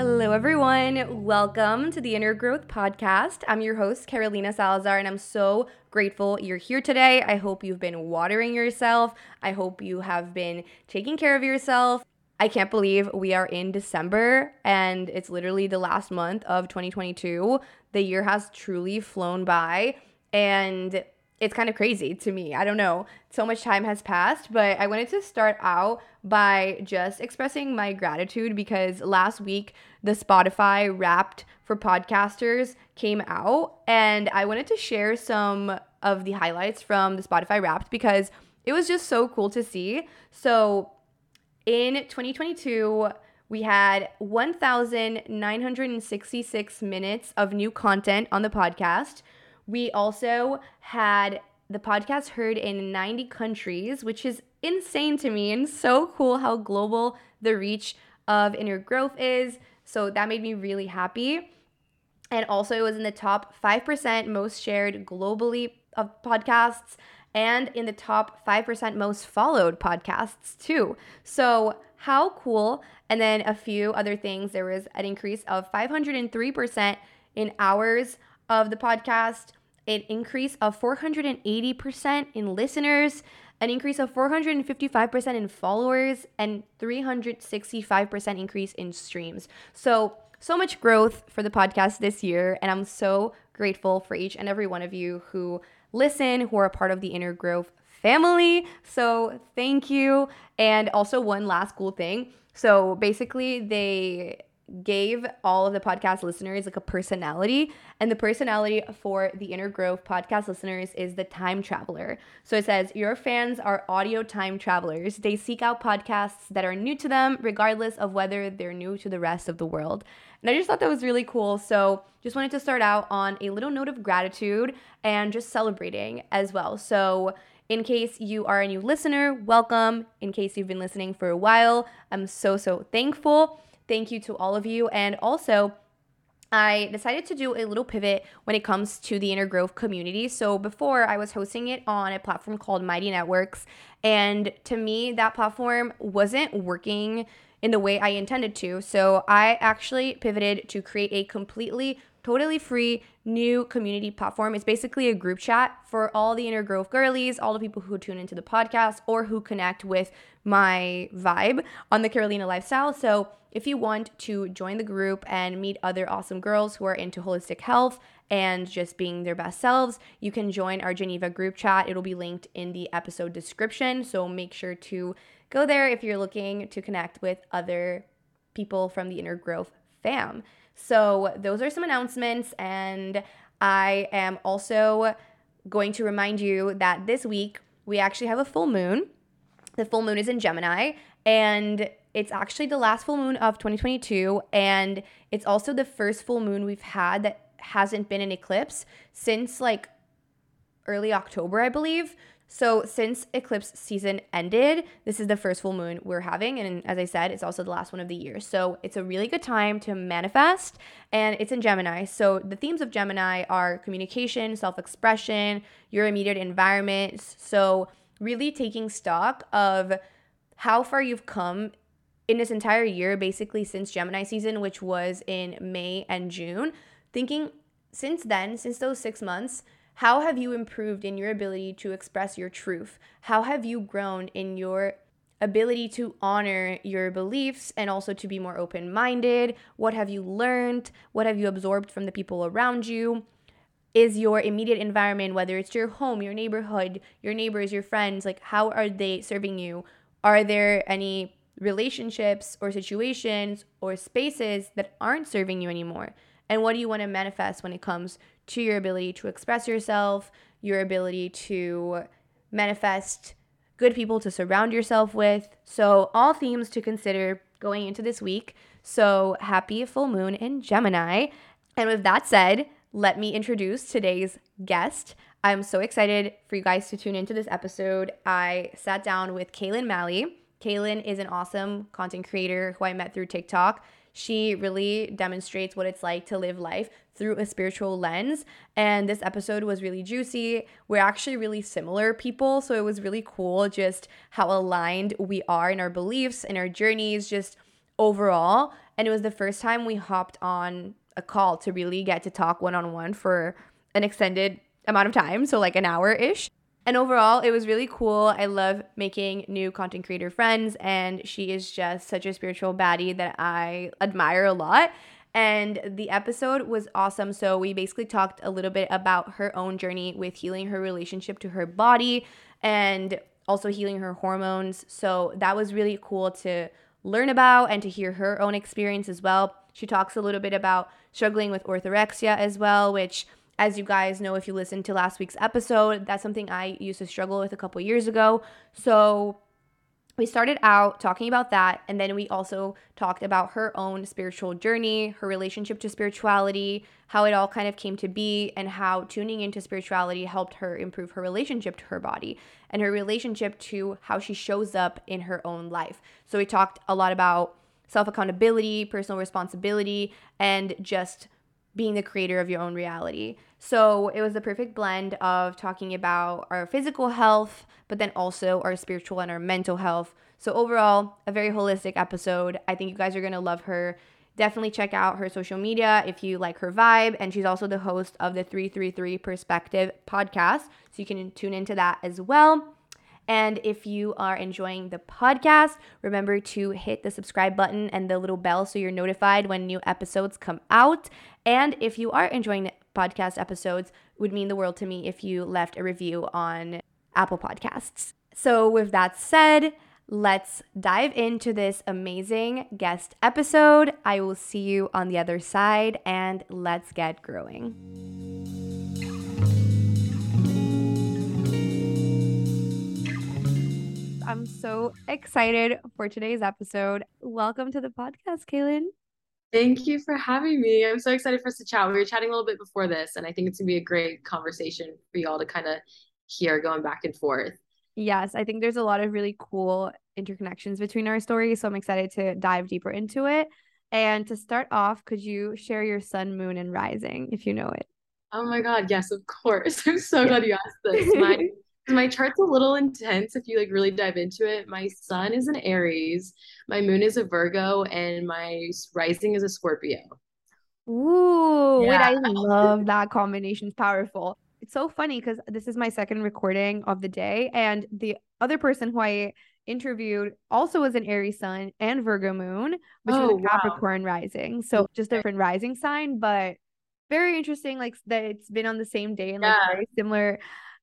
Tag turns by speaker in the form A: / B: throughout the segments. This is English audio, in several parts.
A: Hello, everyone. Welcome to the Inner Growth Podcast. I'm your host, Carolina Salazar, and I'm so grateful you're here today. I hope you've been watering yourself. I hope you have been taking care of yourself. I can't believe we are in December and it's literally the last month of 2022. The year has truly flown by, and it's kind of crazy to me. I don't know. So much time has passed, but I wanted to start out by just expressing my gratitude because last week the Spotify Wrapped for podcasters came out and I wanted to share some of the highlights from the Spotify Wrapped because it was just so cool to see. So in 2022, we had 1,966 minutes of new content on the podcast. We also had the podcast heard in 90 countries, which is insane to me and so cool how global the reach of inner growth is. So that made me really happy. And also, it was in the top 5% most shared globally of podcasts and in the top 5% most followed podcasts, too. So, how cool. And then a few other things. There was an increase of 503% in hours of the podcast, an increase of 480% in listeners, an increase of 455% in followers, and 365% increase in streams. So, so much growth for the podcast this year. And I'm so grateful for each and every one of you who listen, who are a part of the Inner Growth family. So, thank you. And also, one last cool thing. So, basically, they gave all of the podcast listeners like a personality. And the personality for the inner growth podcast listeners is the time traveler. So it says your fans are audio time travelers. They seek out podcasts that are new to them regardless of whether they're new to the rest of the world. And i just thought that was really cool. So just wanted to start out on a little note of gratitude and just celebrating as well. So in case you are a new listener, welcome. In case you've been listening for a while, I'm so, so thankful. Thank you to all of you. And also, I decided to do a little pivot when it comes to the inner growth community. So before I was hosting it on a platform called Mighty Networks, and to me that platform wasn't working in the way I intended to. So I actually pivoted to create a completely totally free new community platform. It's basically a group chat for all the inner growth girlies, all the people who tune into the podcast or who connect with my vibe on the Carolina lifestyle. So if you want to join the group and meet other awesome girls who are into holistic health and just being their best selves, you can join our Geneva group chat. It'll be linked in the episode description. So make sure to go there if you're looking to connect with other people from the Inner Growth fam. So, those are some announcements, and I am also going to remind you that this week we actually have a full moon. The full moon is in Gemini, and it's actually the last full moon of 2022, and it's also the first full moon we've had that hasn't been an eclipse since like early October, I believe. So, since eclipse season ended, this is the first full moon we're having. And as I said, it's also the last one of the year. So, it's a really good time to manifest. And it's in Gemini. So, the themes of Gemini are communication, self expression, your immediate environment. So, really taking stock of how far you've come in this entire year, basically since Gemini season, which was in May and June, thinking since then, since those six months, how have you improved in your ability to express your truth? How have you grown in your ability to honor your beliefs and also to be more open minded? What have you learned? What have you absorbed from the people around you? Is your immediate environment, whether it's your home, your neighborhood, your neighbors, your friends, like how are they serving you? Are there any relationships or situations or spaces that aren't serving you anymore? And what do you want to manifest when it comes to your ability to express yourself, your ability to manifest good people to surround yourself with. So, all themes to consider going into this week. So, happy full moon in Gemini. And with that said, let me introduce today's guest. I'm so excited for you guys to tune into this episode. I sat down with Kaylin Mally. Kaylin is an awesome content creator who I met through TikTok. She really demonstrates what it's like to live life through a spiritual lens. And this episode was really juicy. We're actually really similar people. So it was really cool just how aligned we are in our beliefs and our journeys, just overall. And it was the first time we hopped on a call to really get to talk one on one for an extended amount of time. So, like an hour ish. And overall, it was really cool. I love making new content creator friends, and she is just such a spiritual baddie that I admire a lot. And the episode was awesome. So, we basically talked a little bit about her own journey with healing her relationship to her body and also healing her hormones. So, that was really cool to learn about and to hear her own experience as well. She talks a little bit about struggling with orthorexia as well, which as you guys know, if you listened to last week's episode, that's something I used to struggle with a couple years ago. So we started out talking about that, and then we also talked about her own spiritual journey, her relationship to spirituality, how it all kind of came to be, and how tuning into spirituality helped her improve her relationship to her body and her relationship to how she shows up in her own life. So we talked a lot about self accountability, personal responsibility, and just being the creator of your own reality. So it was the perfect blend of talking about our physical health, but then also our spiritual and our mental health. So overall, a very holistic episode. I think you guys are going to love her. Definitely check out her social media if you like her vibe. And she's also the host of the 333 Perspective podcast. So you can tune into that as well. And if you are enjoying the podcast, remember to hit the subscribe button and the little bell so you're notified when new episodes come out. And if you are enjoying the podcast episodes, would mean the world to me if you left a review on Apple Podcasts. So with that said, let's dive into this amazing guest episode. I will see you on the other side and let's get growing. I'm so excited for today's episode. Welcome to the podcast, Kaylin.
B: Thank you for having me. I'm so excited for us to chat. We were chatting a little bit before this, and I think it's gonna be a great conversation for y'all to kind of hear going back and forth.
A: Yes, I think there's a lot of really cool interconnections between our stories. So I'm excited to dive deeper into it. And to start off, could you share your sun, moon, and rising if you know it?
B: Oh my God, yes, of course. I'm so glad you asked this. My my chart's a little intense if you like really dive into it. My sun is an Aries, my moon is a Virgo, and my rising is a Scorpio.
A: Ooh, yeah. wait, I love that combination. It's powerful. It's so funny because this is my second recording of the day, and the other person who I interviewed also was an Aries sun and Virgo moon, which oh, was a Capricorn wow. rising. So just a different rising sign, but very interesting, like that it's been on the same day and like yeah. very similar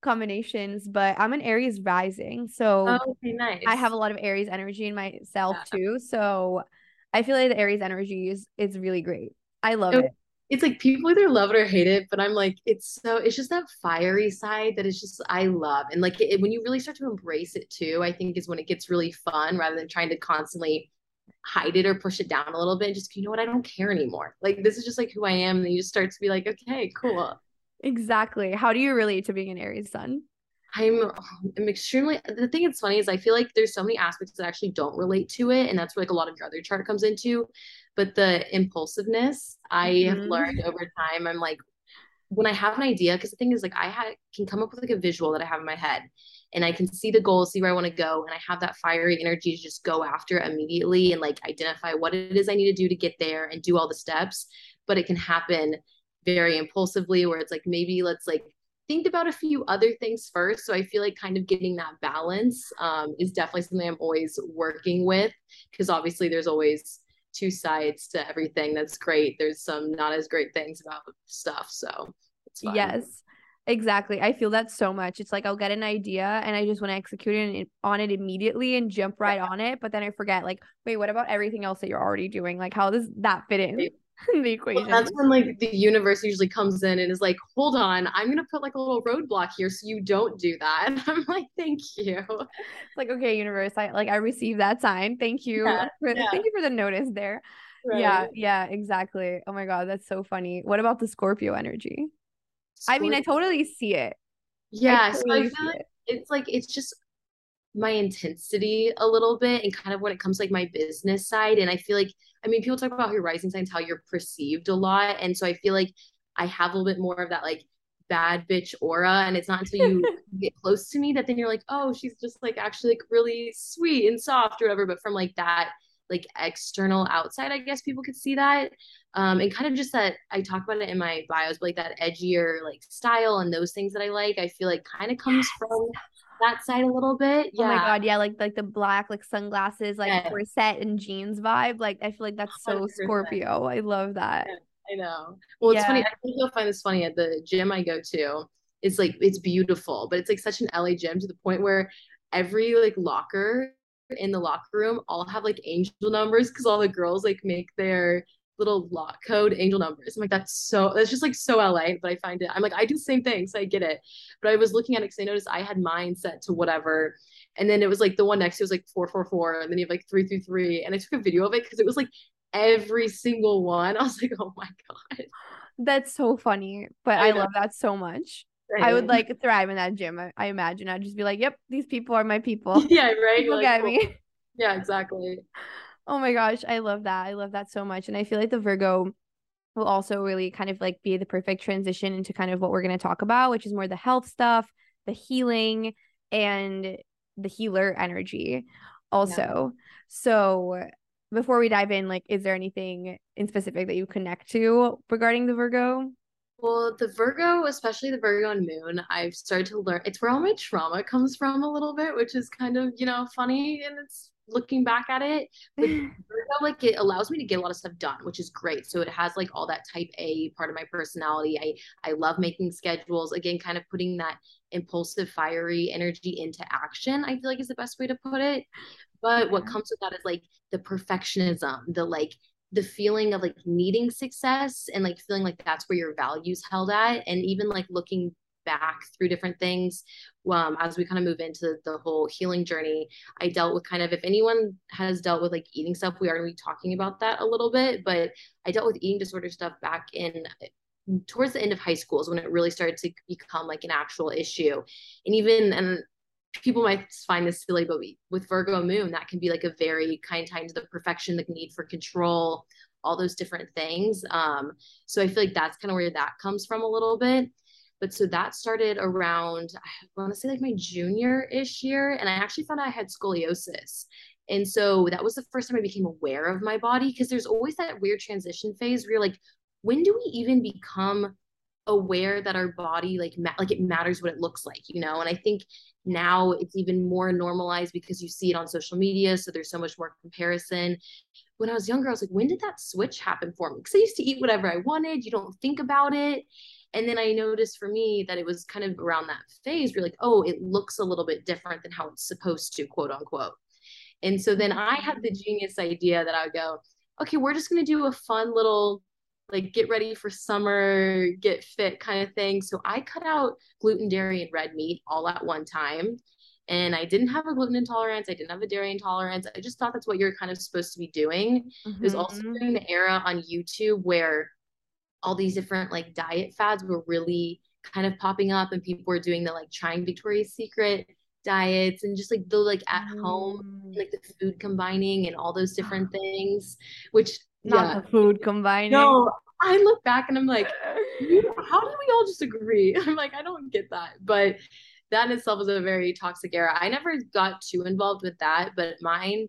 A: combinations, but I'm an Aries rising. So
B: oh, okay, nice.
A: I have a lot of Aries energy in myself yeah. too. So I feel like the Aries energy is is really great. I love it.
B: It's like people either love it or hate it, but I'm like, it's so it's just that fiery side that is just I love, and like it, when you really start to embrace it too, I think is when it gets really fun rather than trying to constantly hide it or push it down a little bit. Just you know what, I don't care anymore. Like this is just like who I am, and you just start to be like, okay, cool.
A: Exactly. How do you relate to being an Aries sun?
B: I'm I'm extremely the thing that's funny is I feel like there's so many aspects that actually don't relate to it. And that's where like a lot of your other chart comes into. But the impulsiveness I mm-hmm. have learned over time, I'm like when I have an idea, because the thing is like I had can come up with like a visual that I have in my head. and I can see the goal, see where I want to go, and I have that fiery energy to just go after it immediately and like identify what it is I need to do to get there and do all the steps. But it can happen very impulsively where it's like maybe let's like think about a few other things first. So I feel like kind of getting that balance um, is definitely something I'm always working with because obviously there's always two sides to everything that's great. There's some not as great things about stuff. So
A: yes. Exactly. I feel that so much. It's like I'll get an idea and I just want to execute it on it immediately and jump right on it. But then I forget, like, wait, what about everything else that you're already doing? Like, how does that fit in? the equation.
B: Well, that's when like the universe usually comes in and is like, hold on, I'm gonna put like a little roadblock here so you don't do that. And I'm like, thank you.
A: It's like, okay, universe, I like I received that sign. Thank you. Yeah, for, yeah. Thank you for the notice there. Right. Yeah, yeah, exactly. Oh my god, that's so funny. What about the Scorpio energy? Scorpio. I mean, I totally see it.
B: Yeah, I totally so I feel like it. it's like it's just my intensity a little bit and kind of when it comes to like my business side and i feel like i mean people talk about your rising signs how you're perceived a lot and so i feel like i have a little bit more of that like bad bitch aura and it's not until you get close to me that then you're like oh she's just like actually like really sweet and soft or whatever but from like that like external outside i guess people could see that um and kind of just that i talk about it in my bios but like that edgier like style and those things that i like i feel like kind of comes yes. from that side a little bit. Yeah.
A: Oh my god, yeah, like like the black like sunglasses, like corset and jeans vibe. Like I feel like that's so 100%. Scorpio. I love that.
B: Yeah, I know. Well, it's yeah. funny. I think you'll find this funny at the gym I go to. It's like it's beautiful, but it's like such an LA gym to the point where every like locker in the locker room all have like angel numbers because all the girls like make their little lock code angel numbers. I'm like, that's so that's just like so LA, but I find it. I'm like, I do the same thing, so I get it. But I was looking at it because I noticed I had mine set to whatever. And then it was like the one next to it was like four four four, and then you have like three three three. And I took a video of it because it was like every single one. I was like, oh my God.
A: That's so funny. But I, I love that so much. I would like thrive in that gym. I, I, imagine I'd just be like, "Yep, these people are my people."
B: Yeah, right.
A: Look like, at me.
B: Yeah, exactly.
A: Oh my gosh, I love that. I love that so much. And I feel like the Virgo will also really kind of like be the perfect transition into kind of what we're going to talk about, which is more the health stuff, the healing, and the healer energy also. Yeah. So before we dive in, like, is there anything in specific that you connect to regarding the Virgo?
B: Well, the Virgo, especially the Virgo and Moon, I've started to learn. It's where all my trauma comes from a little bit, which is kind of, you know, funny and it's looking back at it. But Virgo, like it allows me to get a lot of stuff done, which is great. So it has like all that type A part of my personality. I I love making schedules. Again, kind of putting that impulsive, fiery energy into action, I feel like is the best way to put it. But what mm-hmm. comes with that is like the perfectionism, the like the feeling of like needing success and like feeling like that's where your values held at and even like looking back through different things um, as we kind of move into the whole healing journey. I dealt with kind of if anyone has dealt with like eating stuff we are going to be talking about that a little bit but i dealt with eating disorder stuff back in towards the end of high school is when it really started to become like an actual issue. And even and people might find this silly but we, with virgo moon that can be like a very kind time to the perfection the need for control all those different things um so i feel like that's kind of where that comes from a little bit but so that started around, I want to say like my junior ish year. And I actually found out I had scoliosis. And so that was the first time I became aware of my body because there's always that weird transition phase where you're like, when do we even become aware that our body like ma- like it matters what it looks like you know and i think now it's even more normalized because you see it on social media so there's so much more comparison when i was younger i was like when did that switch happen for me because i used to eat whatever i wanted you don't think about it and then I noticed for me that it was kind of around that phase where like, oh, it looks a little bit different than how it's supposed to, quote unquote. And so then I had the genius idea that I would go, okay, we're just gonna do a fun little like get ready for summer, get fit kind of thing. So I cut out gluten, dairy, and red meat all at one time. And I didn't have a gluten intolerance. I didn't have a dairy intolerance. I just thought that's what you're kind of supposed to be doing. Mm-hmm. It was also mm-hmm. during the era on YouTube where all these different like diet fads were really kind of popping up and people were doing the like trying Victoria's Secret diets and just like the like at home mm. like the food combining and all those different things which
A: not yeah. the food combining
B: no i look back and i'm like how did we all just agree i'm like i don't get that but that in itself was a very toxic era. I never got too involved with that, but mine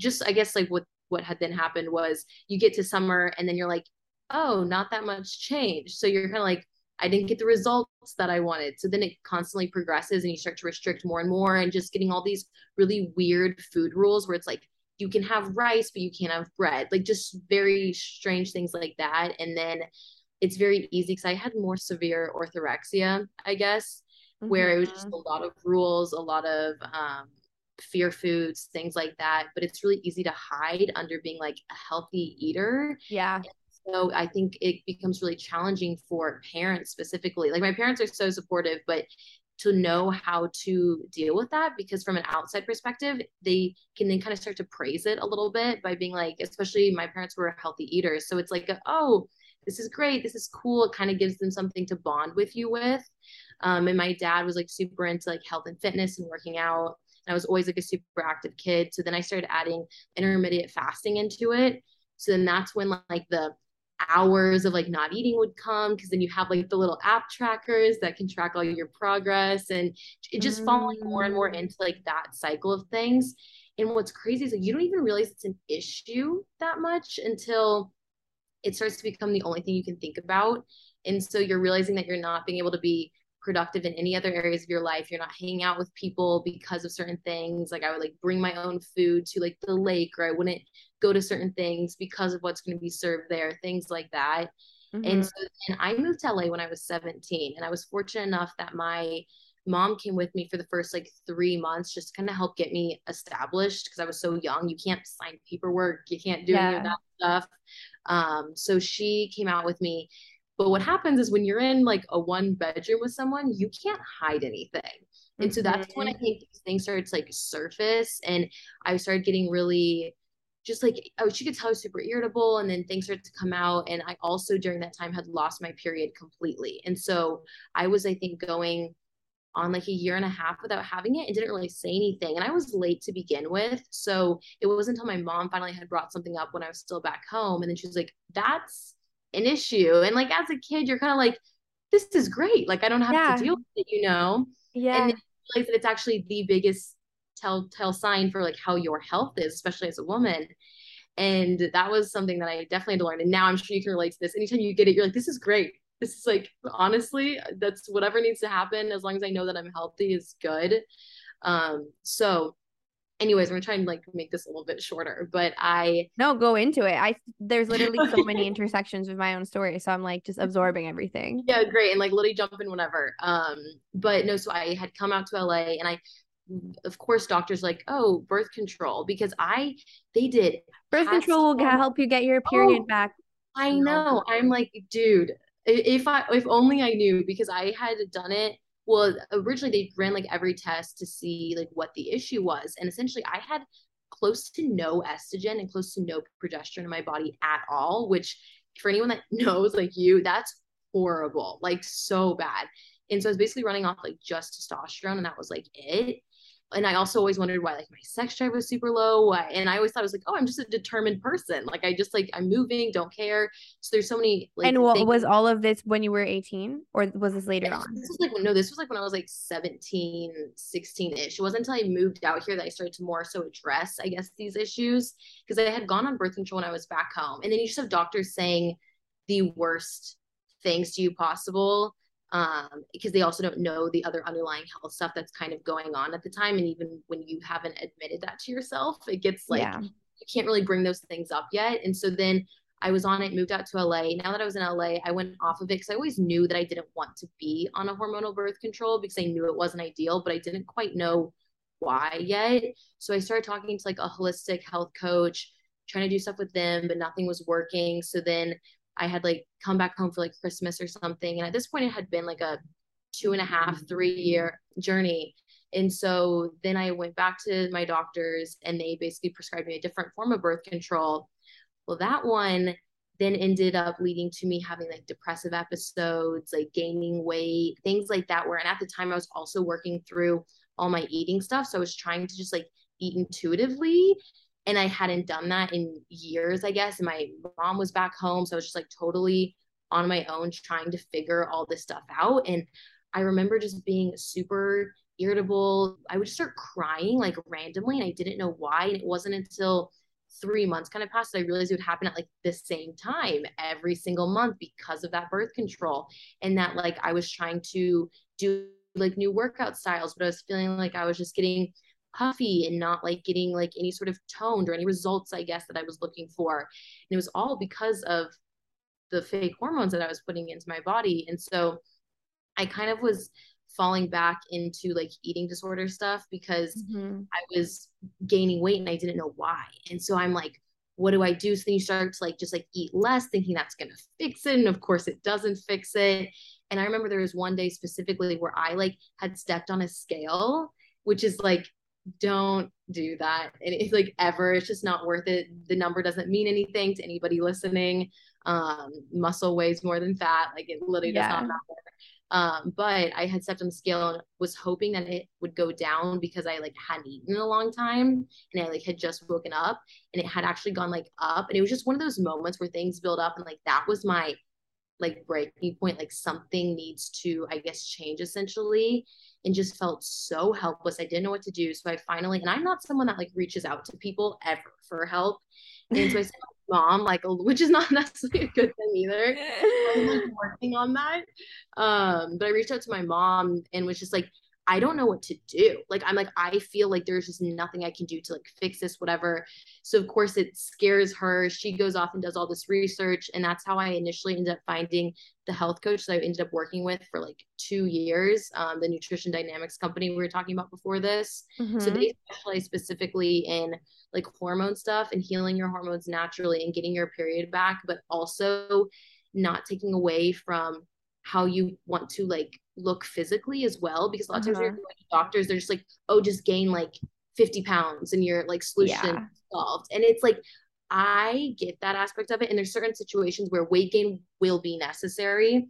B: just I guess like what what had then happened was you get to summer and then you're like, oh, not that much change. So you're kind of like, I didn't get the results that I wanted. So then it constantly progresses and you start to restrict more and more and just getting all these really weird food rules where it's like you can have rice, but you can't have bread. Like just very strange things like that. And then it's very easy because I had more severe orthorexia, I guess, mm-hmm. where it was just mm-hmm. a lot of rules, a lot of um, fear foods, things like that. But it's really easy to hide under being like a healthy eater.
A: Yeah.
B: So I think it becomes really challenging for parents specifically. Like my parents are so supportive, but to know how to deal with that because from an outside perspective they can then kind of start to praise it a little bit by being like especially my parents were healthy eaters so it's like oh this is great this is cool. It kind of gives them something to bond with you with. Um, and my dad was like super into like health and fitness and working out and i was always like a super active kid so then i started adding intermittent fasting into it. So then that's when like the hours of like not eating would come because then you have like the little app trackers that can track all your progress and it just mm. falling more and more mm. into like that cycle of things and what's crazy is like you don't even realize it's an issue that much until it starts to become the only thing you can think about and so you're realizing that you're not being able to be productive in any other areas of your life. You're not hanging out with people because of certain things. Like I would like bring my own food to like the lake or I wouldn't go to certain things because of what's going to be served there, things like that. Mm-hmm. And so and I moved to LA when I was 17 and I was fortunate enough that my mom came with me for the first like three months just to kind of help get me established because I was so young. You can't sign paperwork, you can't do yeah. any of that stuff. Um, so she came out with me but what happens is when you're in like a one bedroom with someone, you can't hide anything. And so that's when I mm-hmm. think these things started to like surface and I started getting really just like oh she could tell I was super irritable and then things started to come out. And I also during that time had lost my period completely. And so I was, I think, going on like a year and a half without having it and didn't really say anything. And I was late to begin with. So it wasn't until my mom finally had brought something up when I was still back home. And then she was like, that's an issue. And like as a kid, you're kind of like, this is great. Like I don't have yeah. to deal with it, you know?
A: Yeah.
B: And then realize that it's actually the biggest telltale sign for like how your health is, especially as a woman. And that was something that I definitely had to learn. And now I'm sure you can relate to this. Anytime you get it, you're like, this is great. This is like honestly, that's whatever needs to happen as long as I know that I'm healthy is good. Um, so anyways, I'm trying to like make this a little bit shorter, but I
A: no go into it. I there's literally so many intersections with my own story, so I'm like just absorbing everything.
B: Yeah, great, and like literally jump in whenever. Um, but no, so I had come out to LA, and I, of course, doctors like, oh, birth control because I they did
A: birth control will help you get your oh, period oh, back.
B: I know. I'm like, dude, if I if only I knew because I had done it well originally they ran like every test to see like what the issue was and essentially i had close to no estrogen and close to no progesterone in my body at all which for anyone that knows like you that's horrible like so bad and so i was basically running off like just testosterone and that was like it and I also always wondered why like my sex drive was super low. Why, and I always thought I was like, oh, I'm just a determined person. Like I just like I'm moving, don't care. So there's so many. Like,
A: and what was all of this when you were 18, or was this later
B: yeah,
A: on?
B: This was like no, this was like when I was like 17, 16 ish. It wasn't until I moved out here that I started to more so address, I guess, these issues because I had gone on birth control when I was back home, and then you just have doctors saying the worst things to you possible um, because they also don't know the other underlying health stuff that's kind of going on at the time. And even when you haven't admitted that to yourself, it gets like yeah. you can't really bring those things up yet. And so then I was on it, moved out to LA. Now that I was in LA, I went off of it because I always knew that I didn't want to be on a hormonal birth control because I knew it wasn't ideal, but I didn't quite know why yet. So I started talking to like a holistic health coach, trying to do stuff with them, but nothing was working. So then I had like come back home for like Christmas or something. And at this point, it had been like a two and a half, mm. three year journey. And so then I went back to my doctors and they basically prescribed me a different form of birth control. Well, that one then ended up leading to me having like depressive episodes, like gaining weight, things like that. Where, and at the time, I was also working through all my eating stuff. So I was trying to just like eat intuitively and I hadn't done that in years, I guess. And my mom was back home, so I was just like totally on my own trying to figure all this stuff out. And I remember just being super irritable. I would just start crying like randomly and I didn't know why. And it wasn't until three months kind of passed that I realized it would happen at like the same time every single month because of that birth control. And that like I was trying to do like new workout styles, but I was feeling like I was just getting puffy and not like getting like any sort of toned or any results, I guess, that I was looking for. And it was all because of the fake hormones that I was putting into my body. And so I kind of was falling back into like eating disorder stuff because mm-hmm. I was gaining weight and I didn't know why. And so I'm like, what do I do? So then you start to like just like eat less, thinking that's gonna fix it. And of course it doesn't fix it. And I remember there was one day specifically where I like had stepped on a scale, which is like, don't do that. And it's like ever, it's just not worth it. The number doesn't mean anything to anybody listening. Um, muscle weighs more than fat. Like it literally yeah. does not matter. Um, but I had stepped on the scale and was hoping that it would go down because I like hadn't eaten in a long time and I like had just woken up and it had actually gone like up. And it was just one of those moments where things build up and like that was my like breaking point. Like something needs to, I guess, change essentially. And just felt so helpless. I didn't know what to do. So I finally, and I'm not someone that like reaches out to people ever for help. And so I said, mom, like, which is not necessarily a good thing either. I'm like working on that. Um, but I reached out to my mom and was just like, I don't know what to do. Like, I'm like, I feel like there's just nothing I can do to like fix this, whatever. So, of course, it scares her. She goes off and does all this research. And that's how I initially ended up finding the health coach that I ended up working with for like two years, um, the Nutrition Dynamics company we were talking about before this. Mm-hmm. So, they specialize specifically in like hormone stuff and healing your hormones naturally and getting your period back, but also not taking away from how you want to like look physically as well because a lot of times uh-huh. you're going to doctors they're just like oh just gain like 50 pounds and you're like solution yeah. solved and it's like i get that aspect of it and there's certain situations where weight gain will be necessary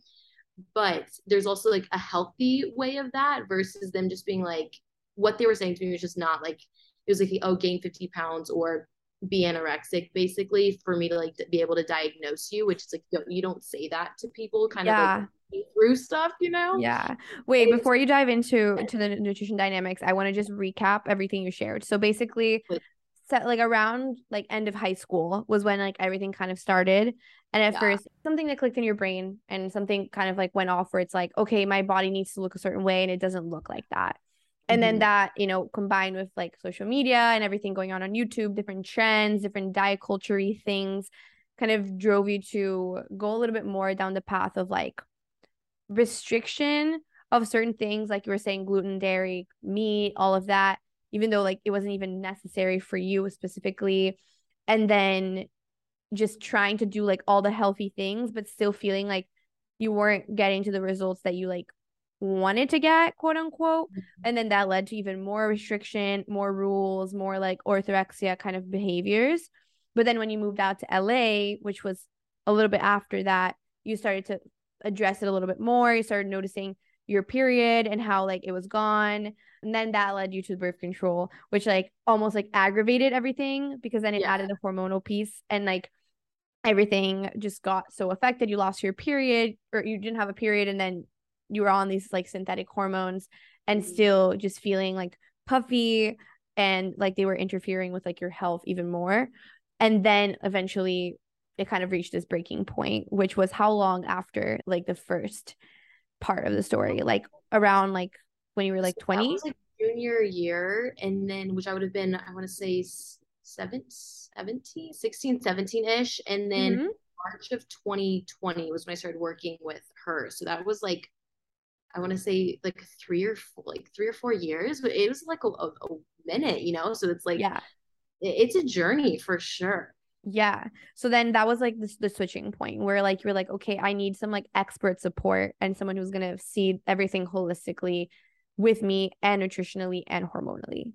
B: but there's also like a healthy way of that versus them just being like what they were saying to me was just not like it was like oh gain 50 pounds or be anorexic basically for me to like to be able to diagnose you which is like you don't, you don't say that to people kind yeah. of like through stuff, you know?
A: Yeah. Wait, before you dive into to the nutrition dynamics, I want to just recap everything you shared. So basically set like around like end of high school was when like everything kind of started. And at yeah. first something that clicked in your brain and something kind of like went off where it's like, okay, my body needs to look a certain way and it doesn't look like that. And mm-hmm. then that, you know, combined with like social media and everything going on on YouTube, different trends, different diet culture things kind of drove you to go a little bit more down the path of like restriction of certain things like you were saying gluten dairy meat all of that even though like it wasn't even necessary for you specifically and then just trying to do like all the healthy things but still feeling like you weren't getting to the results that you like wanted to get quote unquote mm-hmm. and then that led to even more restriction more rules more like orthorexia kind of behaviors but then when you moved out to LA which was a little bit after that you started to address it a little bit more. You started noticing your period and how like it was gone. And then that led you to birth control, which like almost like aggravated everything because then it yeah. added the hormonal piece and like everything just got so affected. You lost your period or you didn't have a period and then you were on these like synthetic hormones and mm-hmm. still just feeling like puffy and like they were interfering with like your health even more. And then eventually it kind of reached this breaking point, which was how long after like the first part of the story, like around like when you were like 20?
B: So like junior year. And then, which I would have been, I want to say 17, 16, 17 ish. And then mm-hmm. March of 2020 was when I started working with her. So that was like, I want to say like three or four, like three or four years, but it was like a, a, a minute, you know? So it's like, yeah, it, it's a journey for sure.
A: Yeah. So then that was like the, the switching point where like you're like, okay, I need some like expert support and someone who's going to see everything holistically with me and nutritionally and hormonally.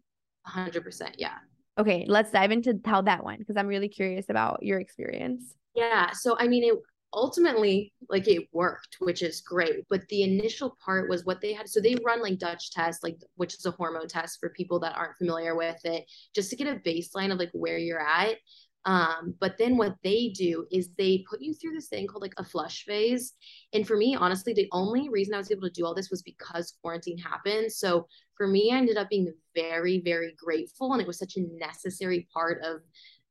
B: 100%. Yeah.
A: Okay. Let's dive into how that went because I'm really curious about your experience.
B: Yeah. So, I mean, it ultimately like it worked which is great but the initial part was what they had so they run like dutch test like which is a hormone test for people that aren't familiar with it just to get a baseline of like where you're at um, but then what they do is they put you through this thing called like a flush phase. And for me, honestly, the only reason I was able to do all this was because quarantine happened. So for me, I ended up being very, very grateful. And it was such a necessary part of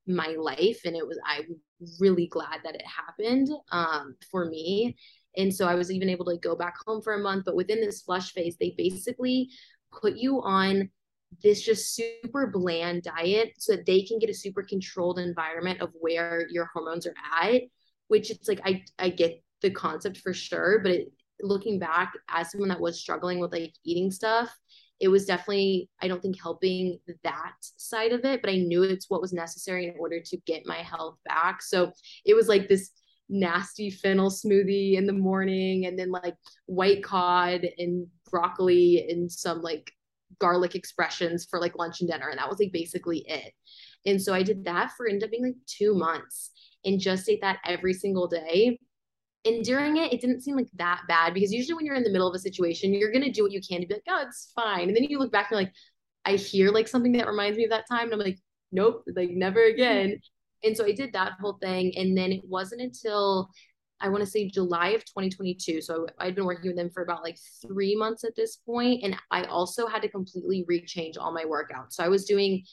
B: my life. And it was, I'm really glad that it happened um, for me. And so I was even able to go back home for a month. But within this flush phase, they basically put you on this just super bland diet so that they can get a super controlled environment of where your hormones are at which it's like i i get the concept for sure but it, looking back as someone that was struggling with like eating stuff it was definitely i don't think helping that side of it but i knew it's what was necessary in order to get my health back. So it was like this nasty fennel smoothie in the morning and then like white cod and broccoli and some like garlic expressions for like lunch and dinner and that was like basically it. And so i did that for ended up being like two months and just ate that every single day and during it, it didn't seem like that bad because usually when you're in the middle of a situation, you're gonna do what you can to be like, oh, it's fine. And then you look back and you're like, I hear like something that reminds me of that time. And I'm like, nope, like never again. And so I did that whole thing. And then it wasn't until I want to say July of 2022. So I'd been working with them for about like three months at this point, And I also had to completely rechange all my workouts. So I was doing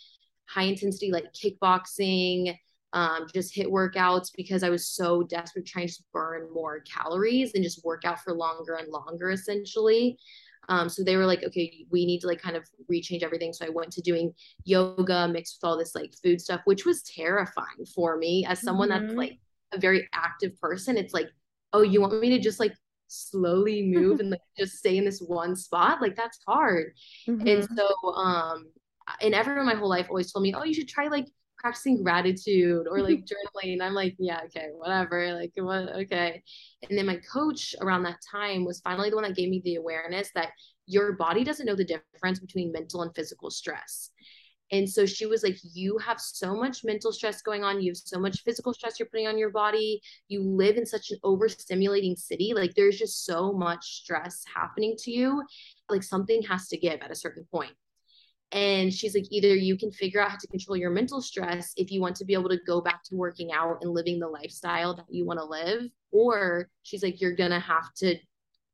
B: high intensity like kickboxing, um, just HIIT workouts because I was so desperate trying to burn more calories and just work out for longer and longer essentially. Um, so they were like, okay, we need to like kind of rechange everything. So I went to doing yoga mixed with all this like food stuff, which was terrifying for me as someone mm-hmm. that's like a very active person. It's like, oh, you want me to just like slowly move and like just stay in this one spot? Like that's hard. Mm-hmm. And so, um, and everyone my whole life always told me, oh, you should try like practicing gratitude or like journaling. I'm like, yeah, okay, whatever. Like, what? Okay. And then my coach around that time was finally the one that gave me the awareness that your body doesn't know the difference between mental and physical stress. And so she was like, You have so much mental stress going on. You have so much physical stress you're putting on your body. You live in such an overstimulating city. Like, there's just so much stress happening to you. Like, something has to give at a certain point. And she's like, either you can figure out how to control your mental stress if you want to be able to go back to working out and living the lifestyle that you want to live, or she's like, you're gonna have to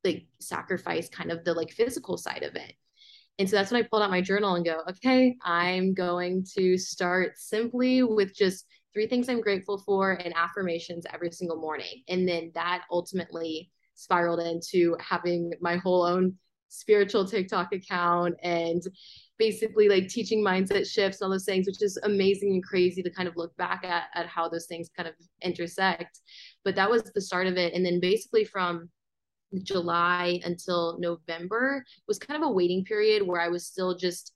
B: like sacrifice kind of the like physical side of it. And so that's when I pulled out my journal and go, okay, I'm going to start simply with just three things I'm grateful for and affirmations every single morning. And then that ultimately spiraled into having my whole own spiritual TikTok account and basically like teaching mindset shifts and all those things, which is amazing and crazy to kind of look back at, at how those things kind of intersect. But that was the start of it. And then basically from July until November was kind of a waiting period where I was still just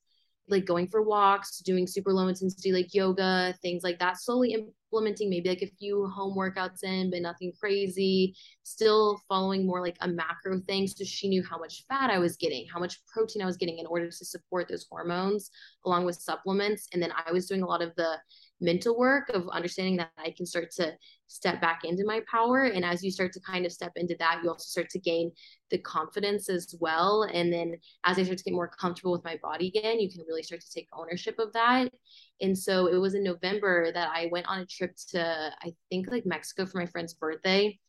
B: like going for walks, doing super low intensity like yoga, things like that, slowly implementing maybe like a few home workouts in, but nothing crazy. Still following more like a macro thing. So she knew how much fat I was getting, how much protein I was getting in order to support those hormones, along with supplements. And then I was doing a lot of the mental work of understanding that I can start to step back into my power. And as you start to kind of step into that, you also start to gain the confidence as well. And then as I start to get more comfortable with my body again, you can really start to take ownership of that. And so it was in November that I went on a trip to, I think like Mexico for my friend's birthday.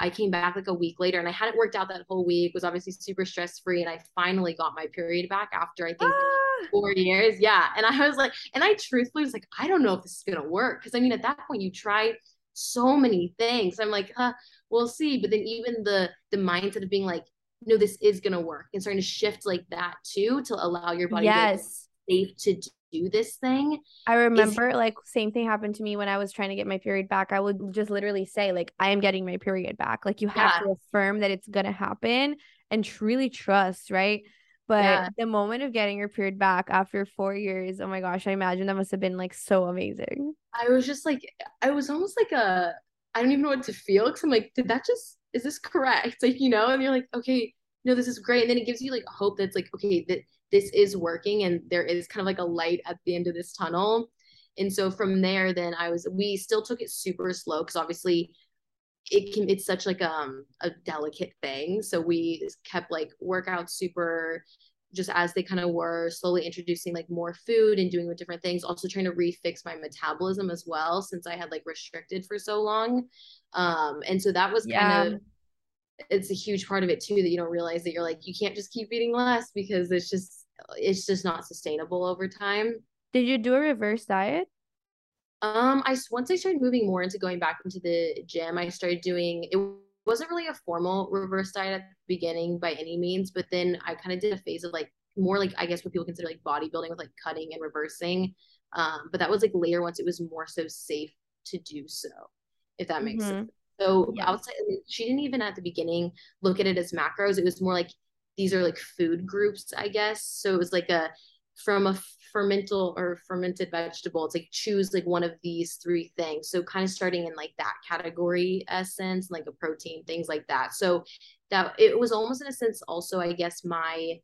B: I came back like a week later and I hadn't worked out that whole week, was obviously super stress free. And I finally got my period back after I think ah. four years. Yeah. And I was like, and I truthfully was like, I don't know if this is going to work. Cause I mean, at that point, you try so many things. I'm like, huh, we'll see. But then even the the mindset of being like, no, this is gonna work and starting to shift like that too to allow your body yes. to safe to do this thing.
A: I remember is- like same thing happened to me when I was trying to get my period back. I would just literally say like I am getting my period back. Like you have yeah. to affirm that it's going to happen and truly trust, right? But yeah. the moment of getting your period back after 4 years, oh my gosh, I imagine that must have been like so amazing.
B: I was just like I was almost like a I don't even know what to feel cuz I'm like did that just is this correct? Like, you know, and you're like, okay, no, this is great. And then it gives you like hope that's like, okay, that this is working and there is kind of like a light at the end of this tunnel. And so from there, then I was, we still took it super slow because obviously it can, it's such like um, a delicate thing. So we kept like workouts super just as they kind of were slowly introducing like more food and doing with different things also trying to refix my metabolism as well since i had like restricted for so long um and so that was yeah. kind of it's a huge part of it too that you don't realize that you're like you can't just keep eating less because it's just it's just not sustainable over time.
A: Did you do a reverse diet?
B: Um, I once I started moving more into going back into the gym, I started doing it wasn't really a formal reverse diet at the beginning by any means, but then I kind of did a phase of like more like I guess what people consider like bodybuilding with like cutting and reversing. Um, but that was like later once it was more so safe to do so, if that makes mm-hmm. sense. So yeah. outside, she didn't even at the beginning look at it as macros. It was more like these are like food groups, I guess. So it was like a from a fermental or fermented vegetable. It's like choose like one of these three things. So kind of starting in like that category essence, like a protein, things like that. So that it was almost in a sense also, I guess, my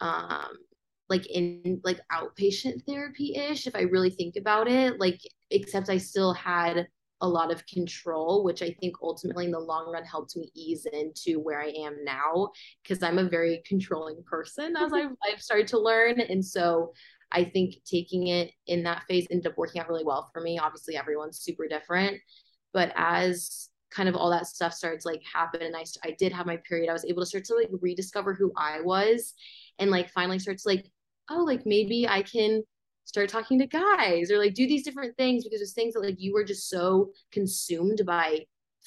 B: um like in like outpatient therapy ish, if I really think about it. Like, except I still had a lot of control, which I think ultimately in the long run helped me ease into where I am now because I'm a very controlling person as mm-hmm. I've, I've started to learn. And so I think taking it in that phase ended up working out really well for me. Obviously, everyone's super different, but as kind of all that stuff starts like happen and I, I did have my period, I was able to start to like rediscover who I was and like finally start to like, oh, like maybe I can start talking to guys or like do these different things because there's things that like you were just so consumed by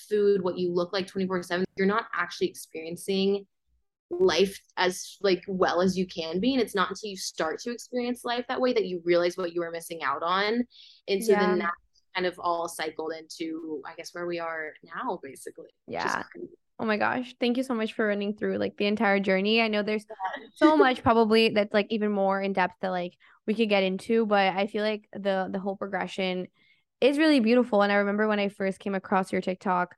B: food, what you look like 24 7. You're not actually experiencing life as like well as you can be and it's not until you start to experience life that way that you realize what you were missing out on and so yeah. then that kind of all cycled into i guess where we are now basically
A: yeah oh my gosh thank you so much for running through like the entire journey i know there's so much probably that's like even more in depth that like we could get into but i feel like the the whole progression is really beautiful and i remember when i first came across your tiktok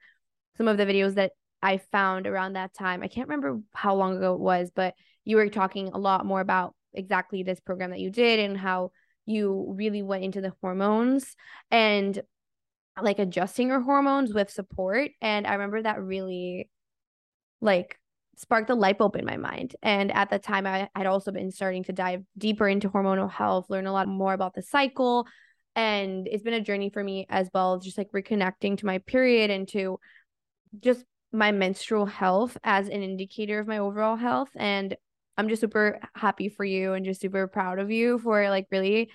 A: some of the videos that I found around that time. I can't remember how long ago it was, but you were talking a lot more about exactly this program that you did and how you really went into the hormones and like adjusting your hormones with support. And I remember that really like sparked a light bulb in my mind. And at the time, I had also been starting to dive deeper into hormonal health, learn a lot more about the cycle. And it's been a journey for me as well, just like reconnecting to my period and to just my menstrual health as an indicator of my overall health and i'm just super happy for you and just super proud of you for like really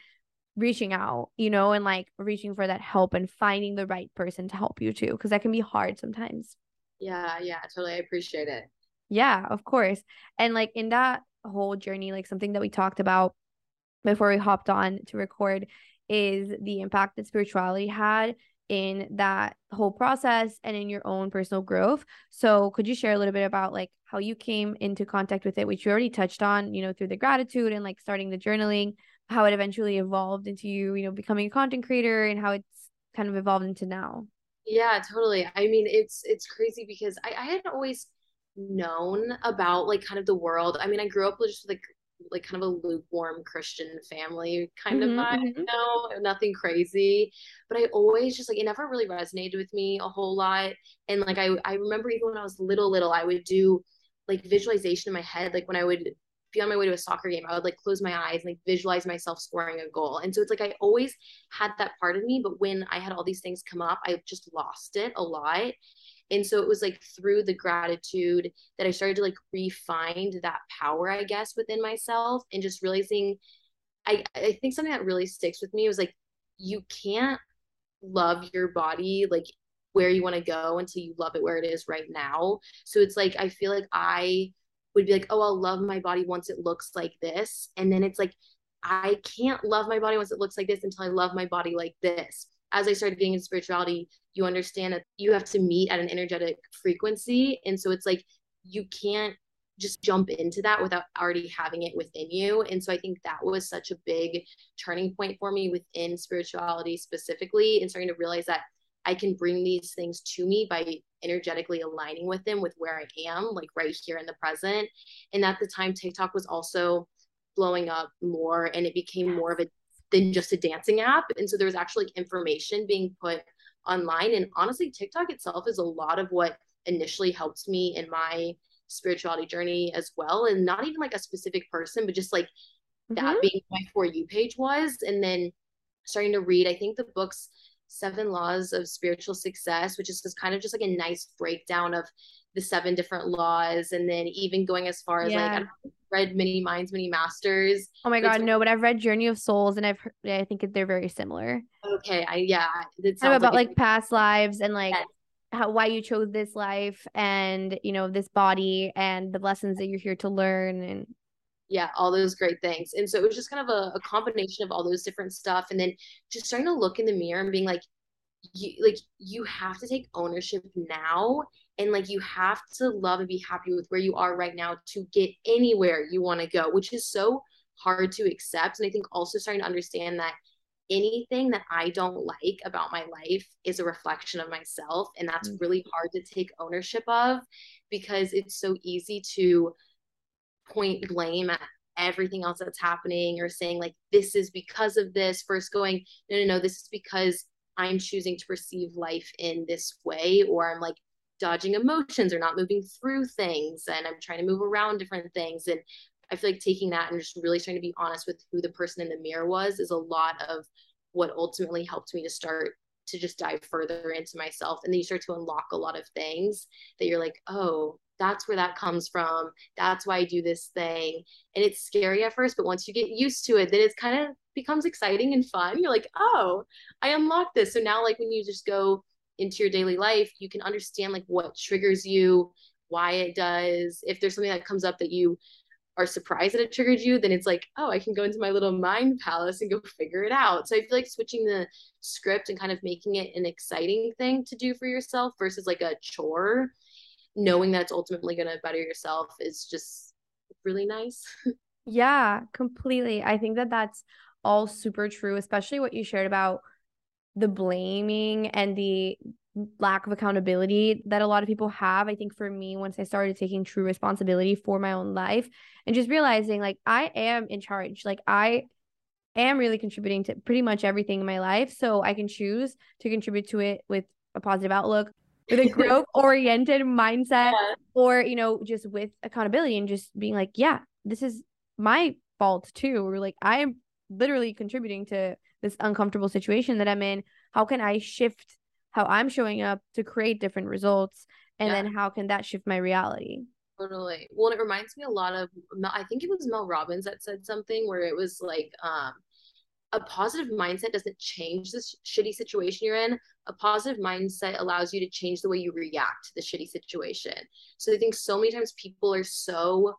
A: reaching out you know and like reaching for that help and finding the right person to help you too because that can be hard sometimes.
B: Yeah yeah totally i appreciate it.
A: Yeah of course and like in that whole journey like something that we talked about before we hopped on to record is the impact that spirituality had in that whole process and in your own personal growth. So, could you share a little bit about like how you came into contact with it, which you already touched on, you know, through the gratitude and like starting the journaling, how it eventually evolved into you, you know, becoming a content creator and how it's kind of evolved into now?
B: Yeah, totally. I mean, it's it's crazy because I, I hadn't always known about like kind of the world. I mean, I grew up with just like like kind of a lukewarm Christian family kind mm-hmm, of vibe, mm-hmm. you know, nothing crazy. But I always just like it never really resonated with me a whole lot. And like I I remember even when I was little, little, I would do like visualization in my head, like when I would be on my way to a soccer game, I would like close my eyes and like visualize myself scoring a goal. And so it's like I always had that part of me, but when I had all these things come up, I just lost it a lot. And so it was like through the gratitude that I started to like refine that power, I guess, within myself and just realizing I, I think something that really sticks with me was like you can't love your body like where you want to go until you love it where it is right now. So it's like I feel like I would be like, oh, I'll love my body once it looks like this. And then it's like I can't love my body once it looks like this until I love my body like this as I started getting into spirituality, you understand that you have to meet at an energetic frequency. And so it's like you can't just jump into that without already having it within you. And so I think that was such a big turning point for me within spirituality specifically and starting to realize that I can bring these things to me by energetically aligning with them with where I am, like right here in the present. And at the time, TikTok was also blowing up more and it became more of a than just a dancing app. And so there was actually information being put online. And honestly, TikTok itself is a lot of what initially helped me in my spirituality journey as well. And not even like a specific person, but just like mm-hmm. that being my For You page was. And then starting to read, I think the books Seven Laws of Spiritual Success, which is just kind of just like a nice breakdown of the seven different laws and then even going as far as
A: Yeah.
B: like I read many minds many masters
A: Oh my god, no, but I've read Journey of Souls and I've heard, I think they're very similar.
B: okay i yeah
A: It's about
B: like,
A: like past lives and like how why you chose this life and you know this body and the lessons that you're here to learn and
B: yeah all those great things and so it was just kind of a, a combination of all those different stuff and then just starting to look in the mirror and being like you like you have to take ownership now and like you have to love and be happy with where you are right now to get anywhere you want to go which is so hard to accept and i think also starting to understand that anything that i don't like about my life is a reflection of myself and that's
A: Mm.
B: really hard to take ownership of because it's so easy to point blame at everything else that's happening or saying like this is because of this first going no no no this is because i'm choosing to perceive life in this way or i'm like dodging emotions or not moving through things and i'm trying to move around different things. And i feel like taking that and just really trying to be honest with who the person in the mirror was is a lot of what ultimately helped me to start to just dive further into myself. And then you start to unlock a lot of things that you're like oh that's where that comes from. That's why i do this thing. And it's scary at first but once you get used to it then it's kind of becomes exciting and fun. You're like oh i unlocked this. So now like when you just go into your daily life you can understand like what triggers you why it does. If there's something that comes up that you are surprised that it triggered you then it's like oh i can go into my little mind palace and go figure it out. So i feel like switching the script and kind of making it an exciting thing to do for yourself versus like a chore knowing that it's ultimately going to better yourself is just really nice
A: Yeah, completely. I think that that's all super true, especially what you shared about the blaming and the lack of accountability that a lot of people have. I think for me, once I started taking true responsibility for my own life and just realizing like I am in charge, like I am really contributing to pretty much everything in my life. So I can choose to contribute to it with a positive outlook, with a growth oriented mindset,
B: Yeah.
A: or, you know, just with accountability and just being like, yeah, this is my fault too. Or like, I am literally contributing to this uncomfortable situation that I'm in. How can I shift how I'm showing up to create different results? And
B: Yeah.
A: then how can that shift my reality?
B: Totally. Well, it reminds me a lot of I think it was Mel Robbins that said something where it was like um a positive mindset doesn't change this shitty situation you're in. A positive mindset allows you to change the way you react to the shitty situation. So I think so many times people are so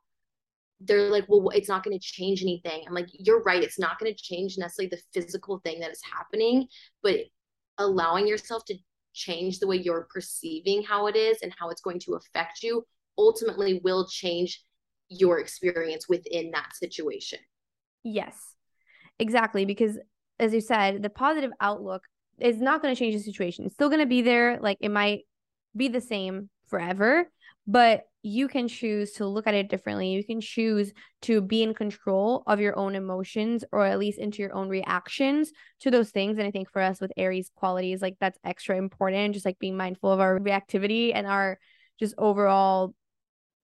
B: they're like, well, it's not going to change anything. I'm like, you're right. It's not going to change necessarily the physical thing that is happening, but allowing yourself to change the way you're perceiving how it is and how it's going to affect you ultimately will change your experience within that situation.
A: Yes, exactly. Because as you said, the positive outlook is not going to change the situation. It's still going to be there. Like it might be the same forever, but you can choose to look at it differently. You can choose to be in control of your own emotions or at least into your own reactions to those things. And I think for us with Aries qualities, like that's extra important, just like being mindful of our reactivity and our just overall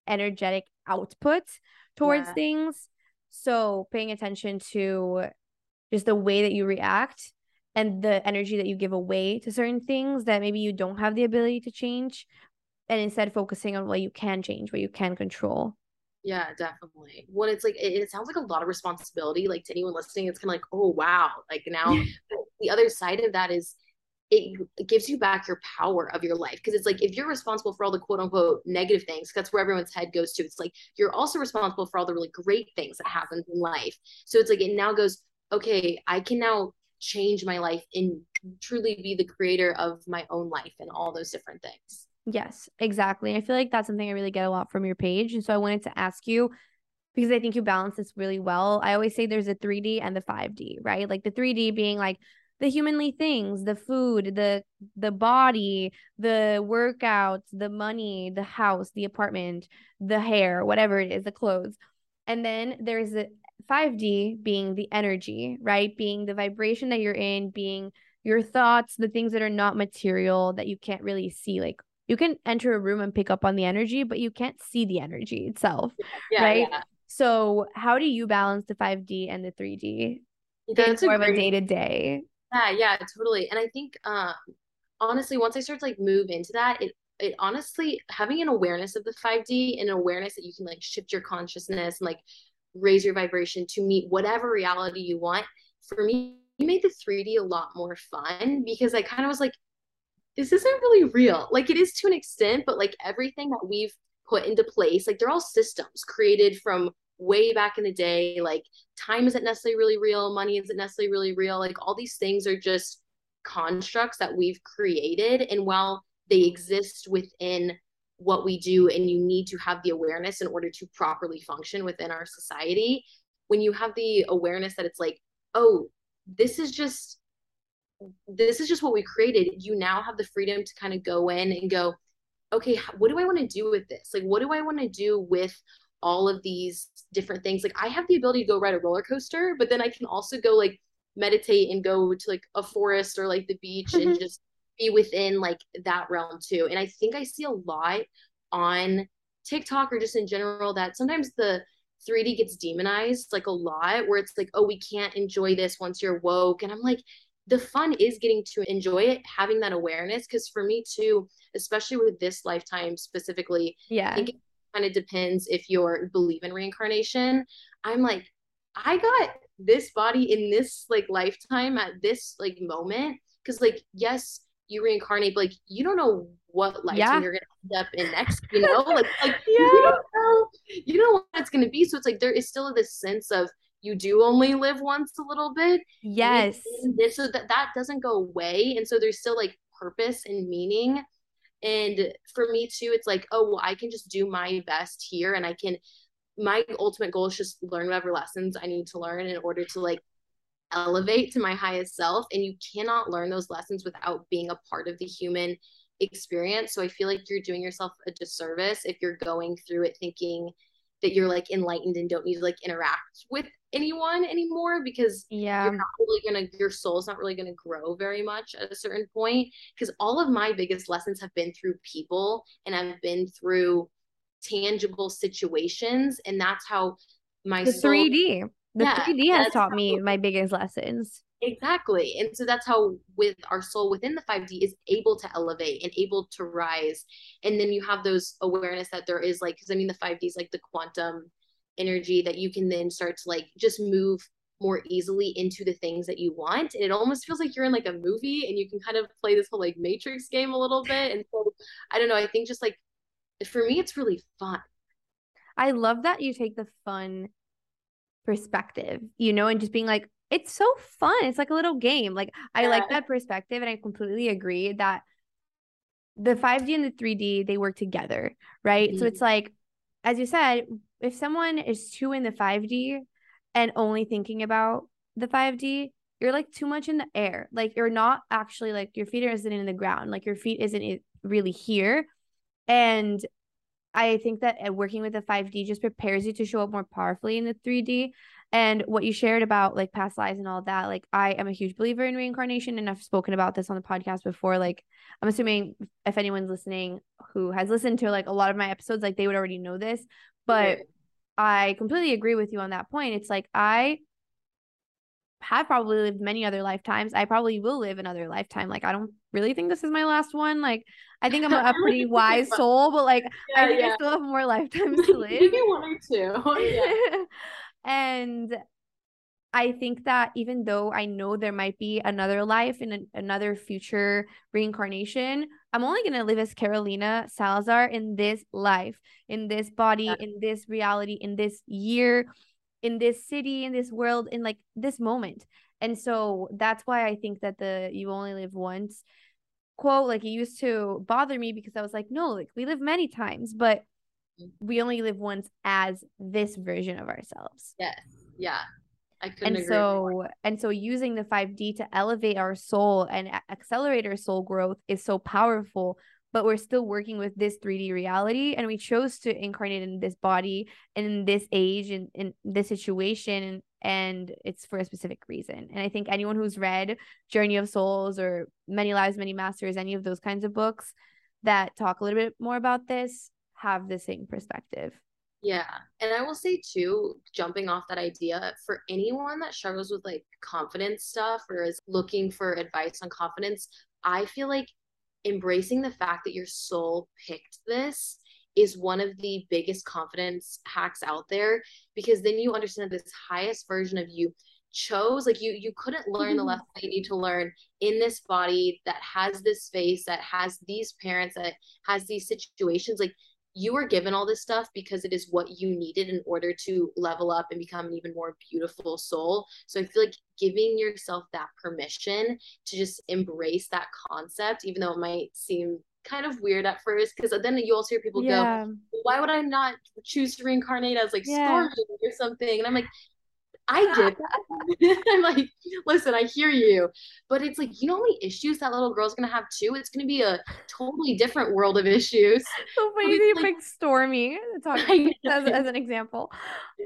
A: energetic output towards
B: Yeah.
A: things. So paying attention to just the way that you react and the energy that you give away to certain things that maybe you don't have the ability to change and instead focusing on what you can change, what you can control.
B: Yeah, definitely. When it's like, it, it sounds like a lot of responsibility. Like to anyone listening, it's kind of like, oh, wow. Like now, but the other side of that is it, it gives you back your power of your life. Because it's like, if you're responsible for all the quote unquote negative things, that's where everyone's head goes to. It's like, you're also responsible for all the really great things that happen in life. So it's like, it now goes, okay, I can now change my life and truly be the creator of my own life and all those different things.
A: Yes, exactly. I feel like that's something I really get a lot from your page. And so I wanted to ask you because I think you balance this really well. I always say there's a 3D and the 5D, right? Like the 3D being like the humanly things, the food, the the body, the workouts, the money, the house, the apartment, the hair, whatever it is, the clothes. And then there's the 5D being the energy, right? Being the vibration that you're in, being your thoughts, the things that are not material that you can't really see. Like you can enter a room and pick up on the energy, but you can't see the energy itself.
B: Yeah,
A: Right?
B: yeah.
A: So, how do you balance the 5D and the 3D?
B: That's
A: more of a day to day.
B: Yeah, yeah, totally. And I think um honestly, once I start to like move into that, it it honestly having an awareness of the 5D and an awareness that you can like shift your consciousness and like raise your vibration to meet whatever reality you want. For me, you made the 3D a lot more fun because I kind of was like, this isn't really real. Like it is to an extent, but like everything that we've put into place, like they're all systems created from way back in the day. Like time isn't necessarily really real, money isn't necessarily really real. Like all these things are just constructs that we've created. And while they exist within what we do and you need to have the awareness in order to properly function within our society. When you have the awareness that it's like oh this is just this is just what we created you now have the freedom to kind of go in and go okay what do i want to do with this? Like what do i want to do with all of these different things? Like i have the ability to go ride a roller coaster but then i can also go like meditate and go to like a forest or like the beach mm-hmm. and just be within like that realm too. And I think I see a lot on TikTok or just in general that sometimes the 3D gets demonized like a lot where it's like, oh, we can't enjoy this once you're woke. And I'm like, the fun is getting to enjoy it, having that awareness. Cause for me too, especially with this lifetime specifically,
A: yeah,
B: I think it kind of depends if you're believe in reincarnation. I'm like, I got this body in this like lifetime at this like moment. Cause like, yes, you reincarnate, but like you don't know what life yeah. you're gonna end up in next, you know? like like yeah. you don't know you don't know what it's gonna be. So it's like there is still this sense of you do only live once a little bit.
A: Yes.
B: This, so that that doesn't go away. And so there's still like purpose and meaning. And for me too, it's like, oh well, I can just do my best here and I can my ultimate goal is just learn whatever lessons I need to learn in order to like elevate to my highest self and you cannot learn those lessons without being a part of the human experience. So i feel like you're doing yourself a disservice if you're going through it thinking that you're like enlightened and don't need to like interact with anyone anymore because
A: yeah.
B: you're not really gonna your soul's not really gonna grow very much at a certain point. Because all of my biggest lessons have been through people and i've been through tangible situations and that's how my
A: the
B: soul,
A: 3d the yeah, 3D has taught me my biggest lessons.
B: Exactly. And so that's how with our soul within the 5D is able to elevate and able to rise. And then you have those awareness that there is like because I mean the 5D is like the quantum energy that you can then start to like just move more easily into the things that you want. And it almost feels like you're in like a movie and you can kind of play this whole like matrix game a little bit. And so I don't know, I think just like for me it's really fun.
A: I love that you take the fun perspective, you know, and just being like, it's so fun. It's like a little game. Like I like that perspective and I completely agree that the 5D and the 3D they work together, right? Mm-hmm. So it's like as you said, if someone is too in the 5D and only thinking about the 5D, you're like too much in the air. Like you're not actually like your feet isn't in the ground. Like your feet isn't really here. And I think that uh, working with the 5D just prepares you to show up more powerfully in the 3D. And what you shared about like past lives and all that, like I am a huge believer in reincarnation and I've spoken about this on the podcast before. Like I'm assuming if anyone's listening who has listened to like a lot of my episodes, like they would already know this. But I completely agree with you on that point. It's like I have probably lived many other lifetimes. I probably will live another lifetime. Like I don't really think this is my last one. Like I think I'm a, pretty wise soul, but like yeah, I think yeah. I still have more lifetimes to live.
B: Maybe one or two. Yeah.
A: and I think that even though I know there might be another life in another future reincarnation, I'm only going to live as Carolina Salazar in this life, in this body, yeah. in this reality, in this year, in this city, in this world, in like this moment. And so that's why I think that the you only live once quote like it used to bother me because I was like, no, like we live many times, but we only live once as this version of ourselves.
B: Yes. Yeah. I couldn't
A: and so and so using the 5D to elevate our soul and accelerate our soul growth is so powerful but we're still working with this 3D reality and we chose to incarnate in this body and in this age and in this situation and it's for a specific reason. And I think anyone who's read Journey of Souls or Many Lives, Many Masters, any of those kinds of books that talk a little bit more about this have the same perspective.
B: Yeah. And I will say too, jumping off that idea, for anyone that struggles with like confidence stuff or is looking for advice on confidence, I feel like embracing the fact that your soul picked this is one of the biggest confidence hacks out there because then you understand that this highest version of you chose like you you couldn't learn the mm-hmm. lesson that you need to learn in this body that has this face that has these parents that has these situations like you were given all this stuff because it is what you needed in order to level up and become an even more beautiful soul. So I feel like giving yourself that permission to just embrace that concept, even though it might seem kind of weird at first, because then you also hear people yeah. go, Why would I not choose to reincarnate as like yeah. Stormi or something? And I'm like, I did that. I'm like, listen, I hear you. But it's like, you know how many issues that little girl's gonna have too? It's gonna be a totally different world of issues.
A: So funny you like, pick Stormi talking as, as an example.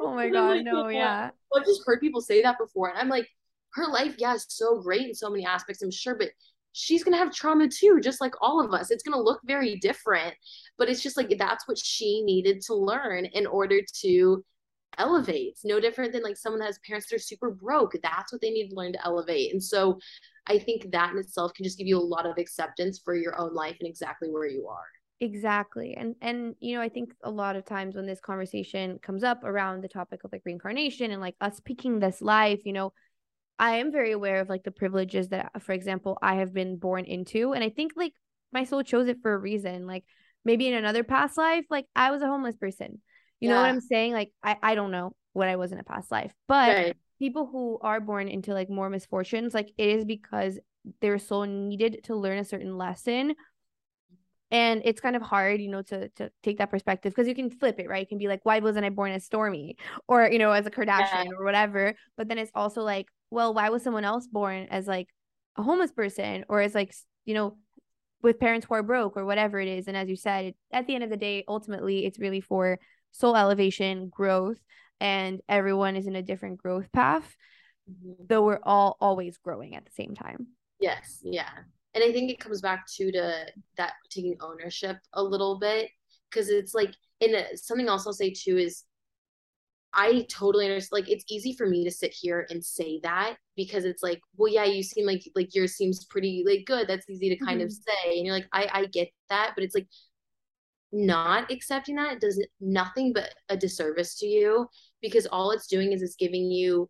A: Oh my god, like, no, yeah.
B: Well, I've just heard people say that before, and I'm like, her life, yeah, is so great in so many aspects, I'm sure, but she's gonna have trauma too, just like all of us. It's gonna look very different, but it's just like that's what she needed to learn in order to elevates no different than like someone that has parents that are super broke that's what they need to learn to elevate. And so i think that in itself can just give you a lot of acceptance for your own life and exactly where you are.
A: Exactly and and you know i think a lot of times when this conversation comes up around the topic of like reincarnation and like us picking this life you know i am very aware of like the privileges that for example i have been born into and i think like my soul chose it for a reason. Like maybe in another past life like i was a homeless person you yeah. know what I'm saying? Like I, I don't know what I was in a past life, but right. people who are born into like more misfortunes, like it is because their soul needed to learn a certain lesson. And it's kind of hard, you know, to to take that perspective because you can flip it, right? You can be like, why wasn't I born as Stormi or you know as a Kardashian yeah. or whatever? But then it's also like, well, why was someone else born as like a homeless person or as like you know with parents who are broke or whatever it is? And as you said, at the end of the day, ultimately, it's really for soul elevation, growth, and everyone is in a different growth path, mm-hmm. though we're all always growing at the same time.
B: Yes, yeah. And I think it comes back to to that taking ownership a little bit because it's like in a, something else I'll say too is I totally understand. Like, it's easy for me to sit here and say that because it's like, well, yeah, you seem like like yours seems pretty like good. That's easy to kind mm-hmm. of say, and you're like, I I get that, but it's like not accepting that does nothing but a disservice to you because all it's doing is it's giving you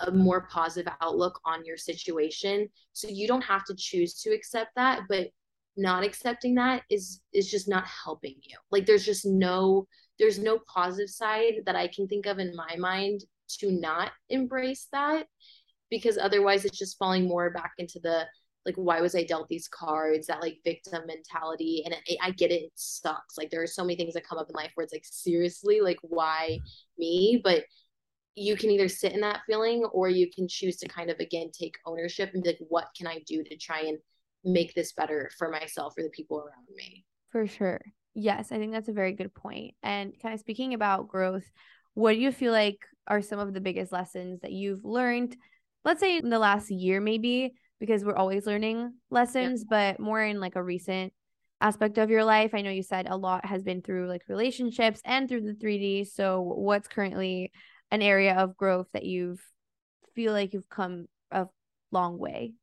B: a more positive outlook on your situation. So you don't have to choose to accept that but not accepting that is is just not helping you. Like there's just no there's no positive side that i can think of in my mind to not embrace that because otherwise it's just falling more back into the like why was i dealt these cards that like victim mentality and it, i get it it sucks. Like there are so many things that come up in life where it's like seriously like why me? But you can either sit in that feeling or you can choose to kind of again take ownership and be like what can i do to try and make this better for myself or the people around me?
A: For sure. Yes i think that's a very good point. And kind of speaking about growth what do you feel like are some of the biggest lessons that you've learned let's say in the last year maybe because we're always learning lessons, yeah. but more in like a recent aspect of your life. I know you said a lot has been through like relationships and through the 3D. So what's currently an area of growth that you've feel like you've come a long way?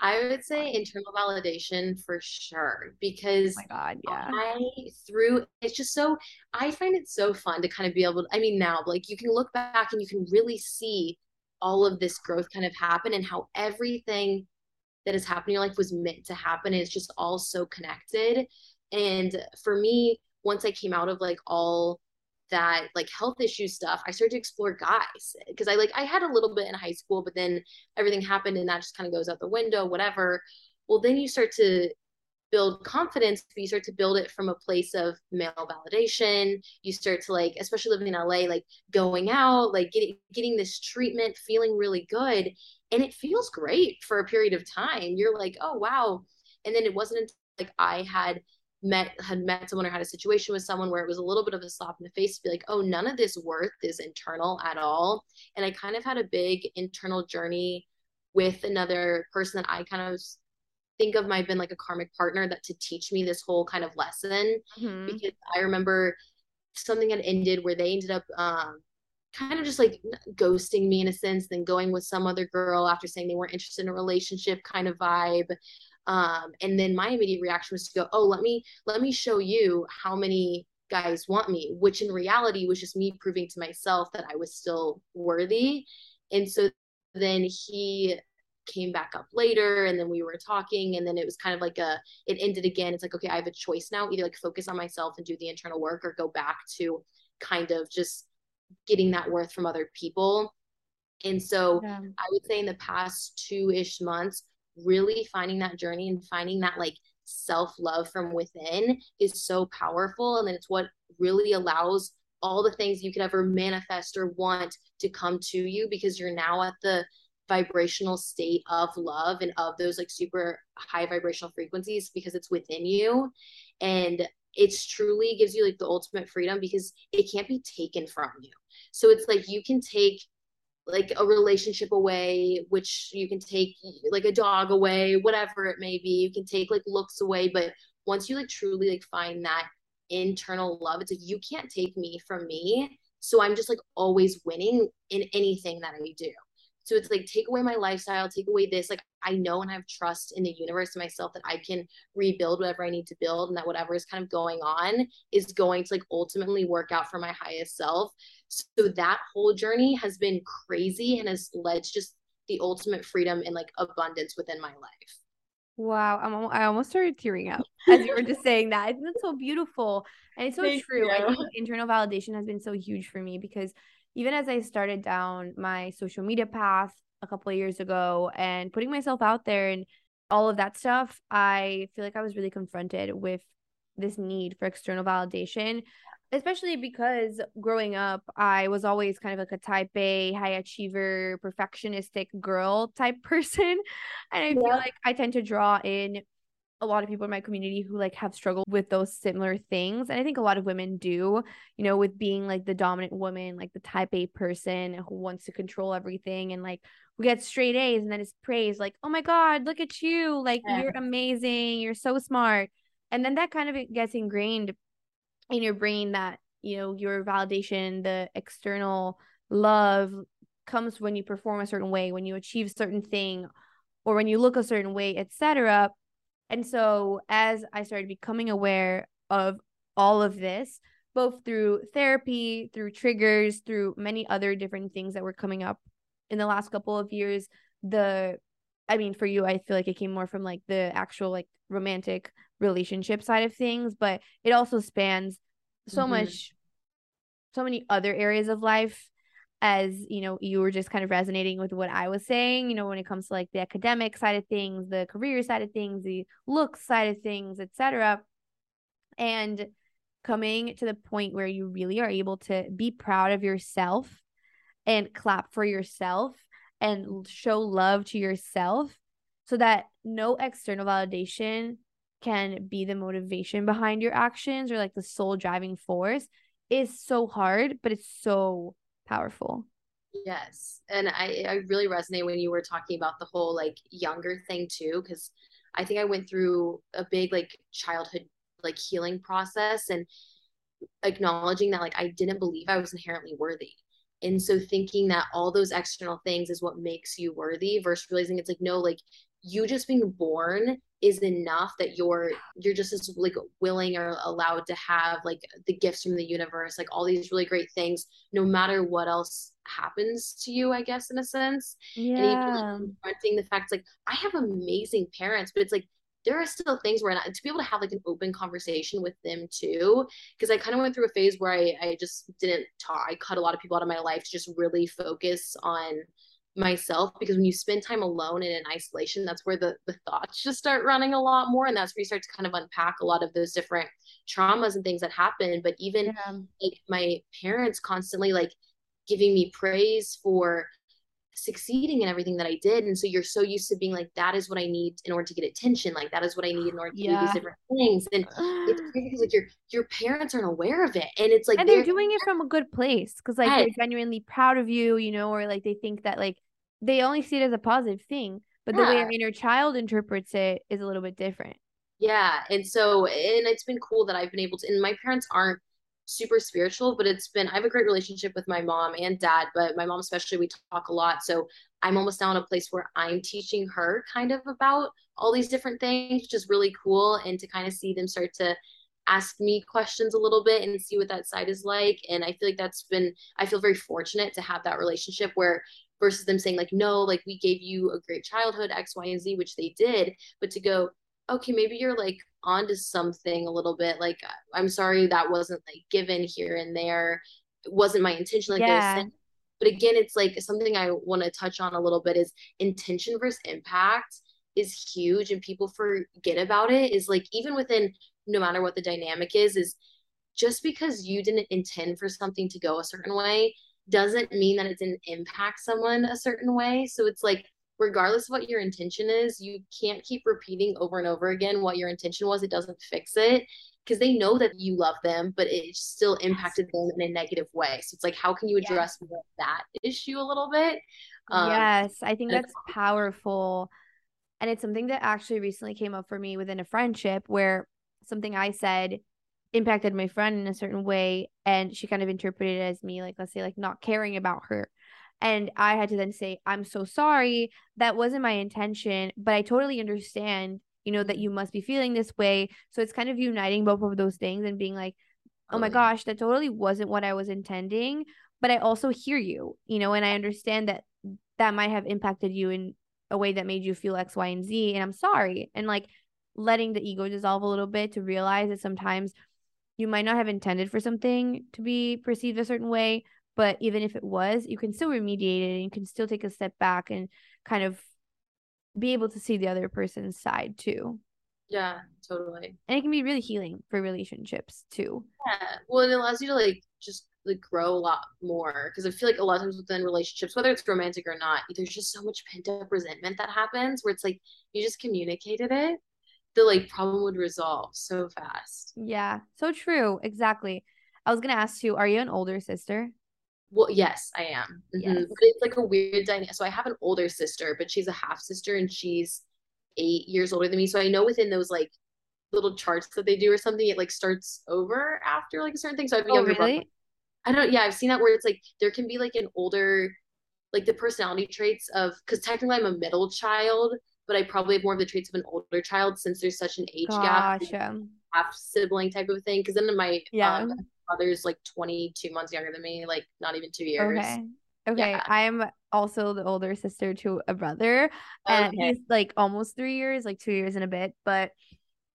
B: I would say internal validation for sure oh because
A: oh my god, yeah.
B: I through it's just so I find it so fun to kind of be able to I mean now like you can look back and you can really see all of this growth kind of happen and how everything that has happened in your life was meant to happen. And it's just all so connected. And for me, once I came out of like all that like health issue stuff, I started to explore guys because I like I had a little bit in high school, but then everything happened and that just kind of goes out the window, whatever. Well, then you start to build confidence but you start to build it from a place of male validation. You start to like especially living in la like going out like getting getting this treatment feeling really good and it feels great for a period of time. You're like oh wow. And then it wasn't until like i had met had met someone or had a situation with someone where it was a little bit of a slap in the face to be like oh none of this worth is internal at all. And i kind of had a big internal journey with another person that i kind of think of my been like a karmic partner that to teach me this whole kind of lesson mm-hmm. because I remember something had ended where they ended up um, kind of just like ghosting me in a sense, then going with some other girl after saying they weren't interested in a relationship kind of vibe. Um, and then my immediate reaction was to go, oh, let me let me show you how many guys want me, which in reality was just me proving to myself that I was still worthy. And so then he came back up later and then we were talking and then it was kind of like a it ended again it's like okay i have a choice now either like focus on myself and do the internal work or go back to kind of just getting that worth from other people and so yeah. i would say in the past two-ish months really finding that journey and finding that like self love from within is so powerful. And then it's what really allows all the things you could ever manifest or want to come to you because you're now at the vibrational state of love and of those like super high vibrational frequencies because it's within you. And it's truly gives you like the ultimate freedom because it can't be taken from you. So it's like you can take like a relationship away which you can take like a dog away whatever it may be. You can take like looks away but once you like truly like find that internal love it's like you can't take me from me so i'm just like always winning in anything that i do so it's like take away my lifestyle, take away this. Like I know and I have trust in the universe and myself that I can rebuild whatever I need to build and that whatever is kind of going on is going to like ultimately work out for my highest self. So that whole journey has been crazy and has led to just the ultimate freedom and like abundance within my life.
A: Wow, I'm I almost started tearing up as you were just saying that. I think that's so beautiful. And it's so Thank true. You. I think internal validation has been so huge for me because even as I started down my social media path a couple of years ago and putting myself out there and all of that stuff, I feel like I was really confronted with this need for external validation, especially because growing up, I was always kind of like a type A, high achiever, perfectionistic girl type person. And I yeah. feel like I tend to draw in a lot of people in my community who like have struggled with those similar things and i think a lot of women do you know with being like the dominant woman like the type a person who wants to control everything and like we get straight a's and then it's praised like oh my god look at you like yeah. you're amazing you're so smart and then that kind of gets ingrained in your brain that you know your validation the external love comes when you perform a certain way when you achieve a certain thing or when you look a certain way etc and so as I started becoming aware of all of this, both through therapy, through triggers, through many other different things that were coming up in the last couple of years, the I mean, for you, I feel like it came more from like the actual like romantic relationship side of things, but it also spans so mm-hmm. much, so many other areas of life as you know you were just kind of resonating with what i was saying you know when it comes to like the academic side of things the career side of things the look side of things etc and coming to the point where you really are able to be proud of yourself and clap for yourself and show love to yourself so that no external validation can be the motivation behind your actions or like the sole driving force is so hard but it's so powerful.
B: Yes. And I, I really resonate when you were talking about the whole like younger thing too, because I think I went through a big like childhood like healing process and acknowledging that like I didn't believe I was inherently worthy. And so thinking that all those external things is what makes you worthy versus realizing it's like, no, like you just being born is enough that you're you're just as like willing or allowed to have like the gifts from the universe like all these really great things no matter what else happens to you i guess in a sense
A: yeah. and even
B: like, confronting the fact like i have amazing parents but it's like there are still things where to be able to have like an open conversation with them too because i kind of went through a phase where I, I just didn't talk i cut a lot of people out of my life to just really focus on myself because when you spend time alone and in isolation that's where the, the thoughts just start running a lot more and that's where you start to kind of unpack a lot of those different traumas and things that happen but even yeah. like my parents constantly like giving me praise for succeeding in everything that I did. And so you're so used to being like, that is what I need in order to get attention. Like that is what I need in order to yeah. do these different things. And it's crazy because like your your parents aren't aware of it. And it's like
A: And they're, they're doing it from a good place. Cause like yes. they're genuinely proud of you, you know, or like they think that like they only see it as a positive thing. But yeah. the way our inner child interprets it is a little bit different.
B: Yeah. And so and it's been cool that I've been able to and my parents aren't super spiritual, but it's been I have a great relationship with my mom and dad, but my mom especially we talk a lot. So I'm almost now in a place where I'm teaching her kind of about all these different things, which is really cool. And to kind of see them start to ask me questions a little bit and see what that side is like. And I feel like that's been, I feel very fortunate to have that relationship where versus them saying like, no, like we gave you a great childhood, X, Y, and Z, which they did, but to go, okay, maybe you're like onto something a little bit. Like, I'm sorry that wasn't like given here and there. It wasn't my intention. Like, yeah. but again, it's like something I want to touch on a little bit is intention versus impact is huge and people forget about it is like even within no matter what the dynamic is is just because you didn't intend for something to go a certain way doesn't mean that it didn't impact someone a certain way. So it's like regardless of what your intention is you can't keep repeating over and over again what your intention was. It doesn't fix it because they know that you love them but it still impacted them in a negative way. So it's like how can you address yes. that issue a little bit?
A: Um, yes i think that's powerful. And it's something that actually recently came up for me within a friendship where something I said impacted my friend in a certain way. And she kind of interpreted it as me, like, let's say, like not caring about her. And I had to then say, I'm so sorry. That wasn't my intention, but I totally understand, you know, that you must be feeling this way. So it's kind of uniting both of those things and being like, oh my gosh, that totally wasn't what I was intending. But I also hear you, you know, and I understand that that might have impacted you in a way that made you feel X, Y, and Z. And I'm sorry. And like letting the ego dissolve a little bit to realize that sometimes you might not have intended for something to be perceived a certain way. But even if it was, you can still remediate it and you can still take a step back and kind of be able to see the other person's side too.
B: Yeah, totally.
A: And it can be really healing for relationships too.
B: Yeah. Well, it allows you to like just like grow a lot more because I feel like a lot of times within relationships, whether it's romantic or not, there's just so much pent up resentment that happens where it's like you just communicated it, the like problem would resolve so fast.
A: Yeah, so true. Exactly. I was gonna ask you, are you an older sister?
B: Well, yes, I am. Mm-hmm. But it's like a weird dynamic. So I have an older sister, but she's a half sister and she's eight years older than me. So I know within those like little charts that they do or something, it like starts over after like a certain thing. So I have a oh, really? brother I don't yeah, I've seen that where it's like there can be like an older like the personality traits of because technically I'm a middle child, but I probably have more of the traits of an older child since there's such an age gotcha. gap, half sibling type of thing. Because then my yeah. Um, brother's like 22 months younger than me, like not even two years.
A: Okay. Okay, yeah. I'm also the older sister to a brother, and okay. he's like almost three years, like two years and a bit. But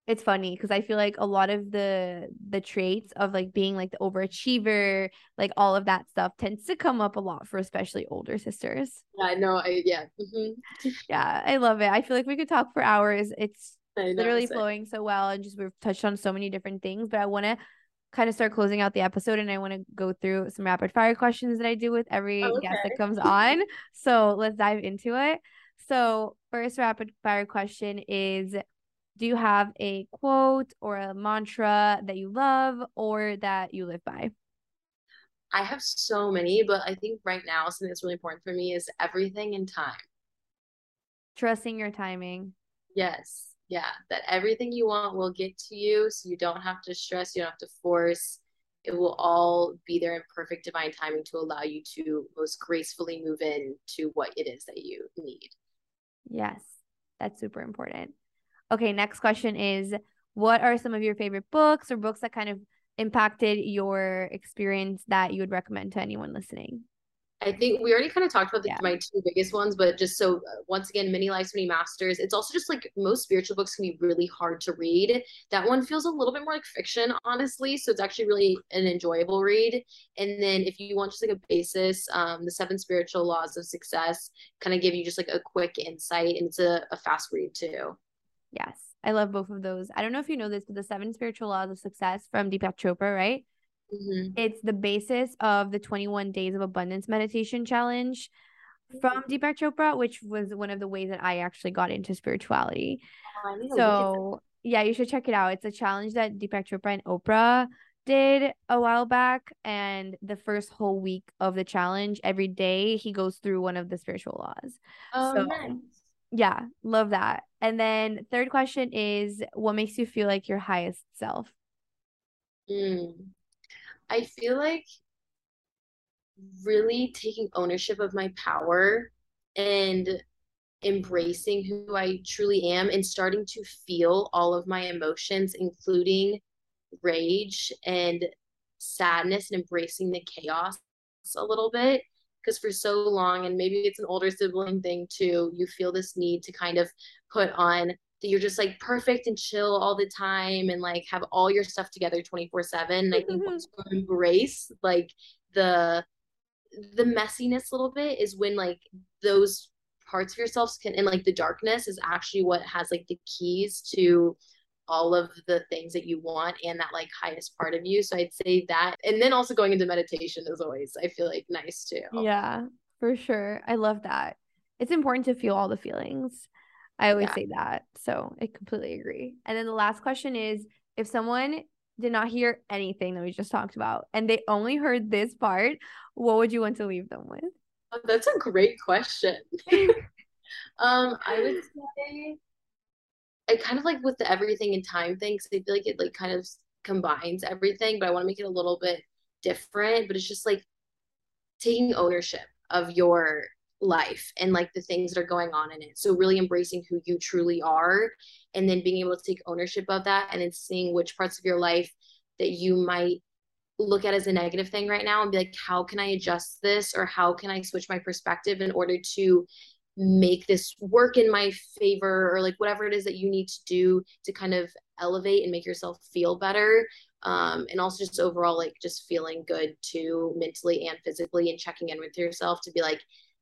A: it's funny because I feel like a lot of the the traits of like being like the overachiever, like all of that stuff tends to come up a lot for especially older sisters.
B: Yeah, no, I yeah. Mm-hmm.
A: Yeah, I love it. I feel like we could talk for hours. It's know, literally flowing so well and just we've touched on so many different things, but I want to kind of start closing out the episode and I want to go through some rapid fire questions that I do with every okay. guest that comes on. So, let's dive into it. So, first rapid fire question is do you have a quote or a mantra that you love or that you live by?
B: I have so many, but I think right now something that's really important for me is everything in time.
A: Trusting your timing.
B: Yes. Yeah. That everything you want will get to you. So you don't have to stress, you don't have to force. It will all be there in perfect divine timing to allow you to most gracefully move in to what it is that you need.
A: Yes. That's super important. Okay, next question is what are some of your favorite books or books that kind of impacted your experience that you would recommend to anyone listening?
B: I think we already kind of talked about the, yeah. my two biggest ones, but just so uh, once again, many lives, many masters. It's also just like most spiritual books can be really hard to read. That one feels a little bit more like fiction, honestly. So it's actually really an enjoyable read. And then if you want just like a basis, um, the seven spiritual laws of success kind of give you just like a quick insight, and it's a, a fast read too.
A: Yes. I love both of those. I don't know if you know this, but the seven spiritual laws of success from Deepak Chopra, right? Mm-hmm. It's the basis of the 21 days of abundance meditation challenge from Deepak Chopra, which was one of the ways that I actually got into spirituality. Oh, so, yeah, you should check it out. It's a challenge that Deepak Chopra and Oprah did a while back. And the first whole week of the challenge, every day, he goes through one of the spiritual laws. Oh, so, nice. Yeah, love that. And then third question is what makes you feel like your highest self?
B: Mm. I feel like really taking ownership of my power and embracing who I truly am and starting to feel all of my emotions, including rage and sadness and embracing the chaos a little bit. Because for so long, and maybe it's an older sibling thing too, you feel this need to kind of put on that you're just like perfect and chill all the time and like have all your stuff together 24 7. And I think once mm-hmm. you embrace like the the messiness a little bit is when like those parts of yourselves can and like the darkness is actually what has like the keys to all of the things that you want and that like highest part of you. So i'd say that and then also going into meditation is always i feel like nice too.
A: Yeah for sure. I love that. It's important to feel all the feelings. I always yeah. say that so i completely agree. And then the last question is if someone did not hear anything that we just talked about and they only heard this part what would you want to leave them with?
B: Oh, that's a great question. Um i would say I kind of like with the everything and time thing because I feel like it like kind of combines everything, but I want to make it a little bit different. But it's just like taking ownership of your life and like the things that are going on in it. So really embracing who you truly are and then being able to take ownership of that and then seeing which parts of your life that you might look at as a negative thing right now and be like how can I adjust this or how can I switch my perspective in order to make this work in my favor or like whatever it is that you need to do to kind of elevate and make yourself feel better um, and also just overall like just feeling good too mentally and physically and checking in with yourself to be like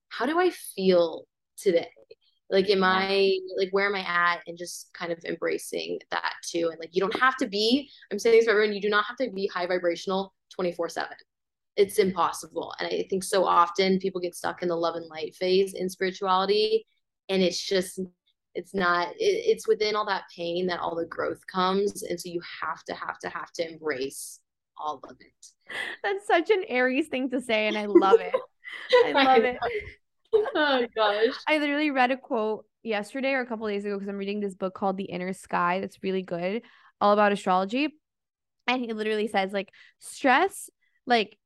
B: how do i feel today? Like am i like where am i at? And just kind of embracing that too. And like you don't have to be i'm saying this for everyone you do not have to be high vibrational 24 7 it's impossible. And I think so often people get stuck in the love and light phase in spirituality. And it's just, it's not, it, it's within all that pain that all the growth comes. And so you have to, have to, have to embrace all of it.
A: That's such an Aries thing to say. And I love it. I love it.
B: oh gosh.
A: I literally read a quote yesterday or a couple days ago because I'm reading this book called The Inner Sky that's really good, all about astrology. And he literally says, like, stress, like,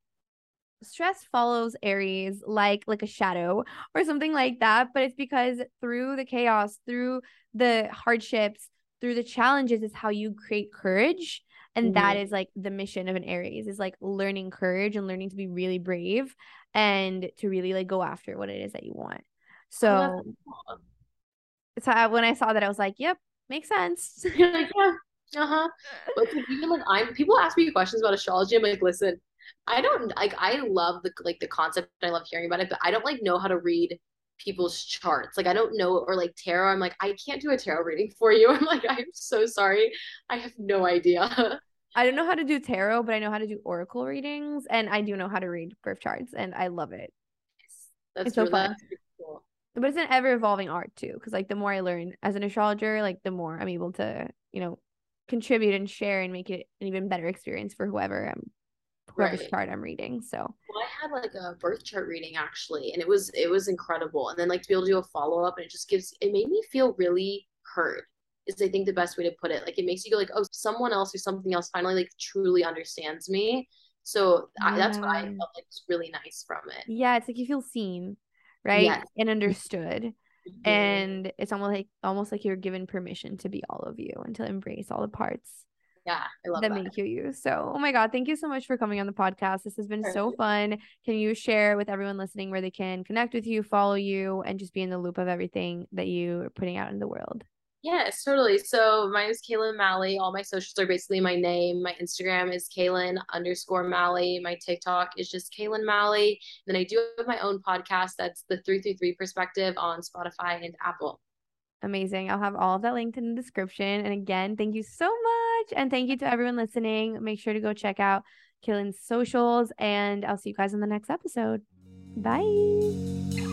A: stress follows aries like like a shadow or something like that but it's because through the chaos through the hardships through the challenges is how you create courage. And mm-hmm. that is like the mission of an aries is like learning courage and learning to be really brave and to really like go after what it is that you want. So so I, when i saw that i was like yep makes sense.
B: You're like yeah uh-huh. But even like i'm people ask me questions about astrology. I'm like listen I don't like I love the like the concept. I love hearing about it, but I don't like know how to read people's charts. Like I don't know or like tarot. I'm like I can't do a tarot reading for you. I'm like I'm so sorry. I have no idea.
A: I don't know how to do tarot, but I know how to do oracle readings and I do know how to read birth charts and I love it.
B: That's it's so fun. Cool.
A: But it's an ever evolving art too cuz like the more I learn as an astrologer, like the more I'm able to, you know, contribute and share and make it an even better experience for whoever I'm right. chart I'm reading. So
B: well, I had like a birth chart reading actually, and it was it was incredible. And then like to be able to do a follow up, and it just gives it made me feel really heard. Is I think the best way to put it. Like it makes you go like, oh, someone else or something else finally like truly understands me. So yeah. I, that's what I felt like was really nice from it.
A: Yeah, it's like you feel seen, right, yes. and understood. Mm-hmm. And it's almost like almost like you're given permission to be all of you and to embrace all the parts
B: yeah, I love
A: that, that make you you. So, oh my God, thank you so much for coming on the podcast. This has been Perfect. so fun. Can you share with everyone listening where they can connect with you, follow you, and just be in the loop of everything that you are putting out in the world?
B: Yes, totally. So my name is Kaylin Mally. All my socials are basically my name. My Instagram is Kaylin underscore Mally. My TikTok is just Kaylin Mally. Then I do have my own podcast that's the 333 Perspective on Spotify and Apple.
A: Amazing. I'll have all of that linked in the description. And again, thank you so much. And thank you to everyone listening. Make sure to go check out Kaylin's socials, and I'll see you guys in the next episode. Bye.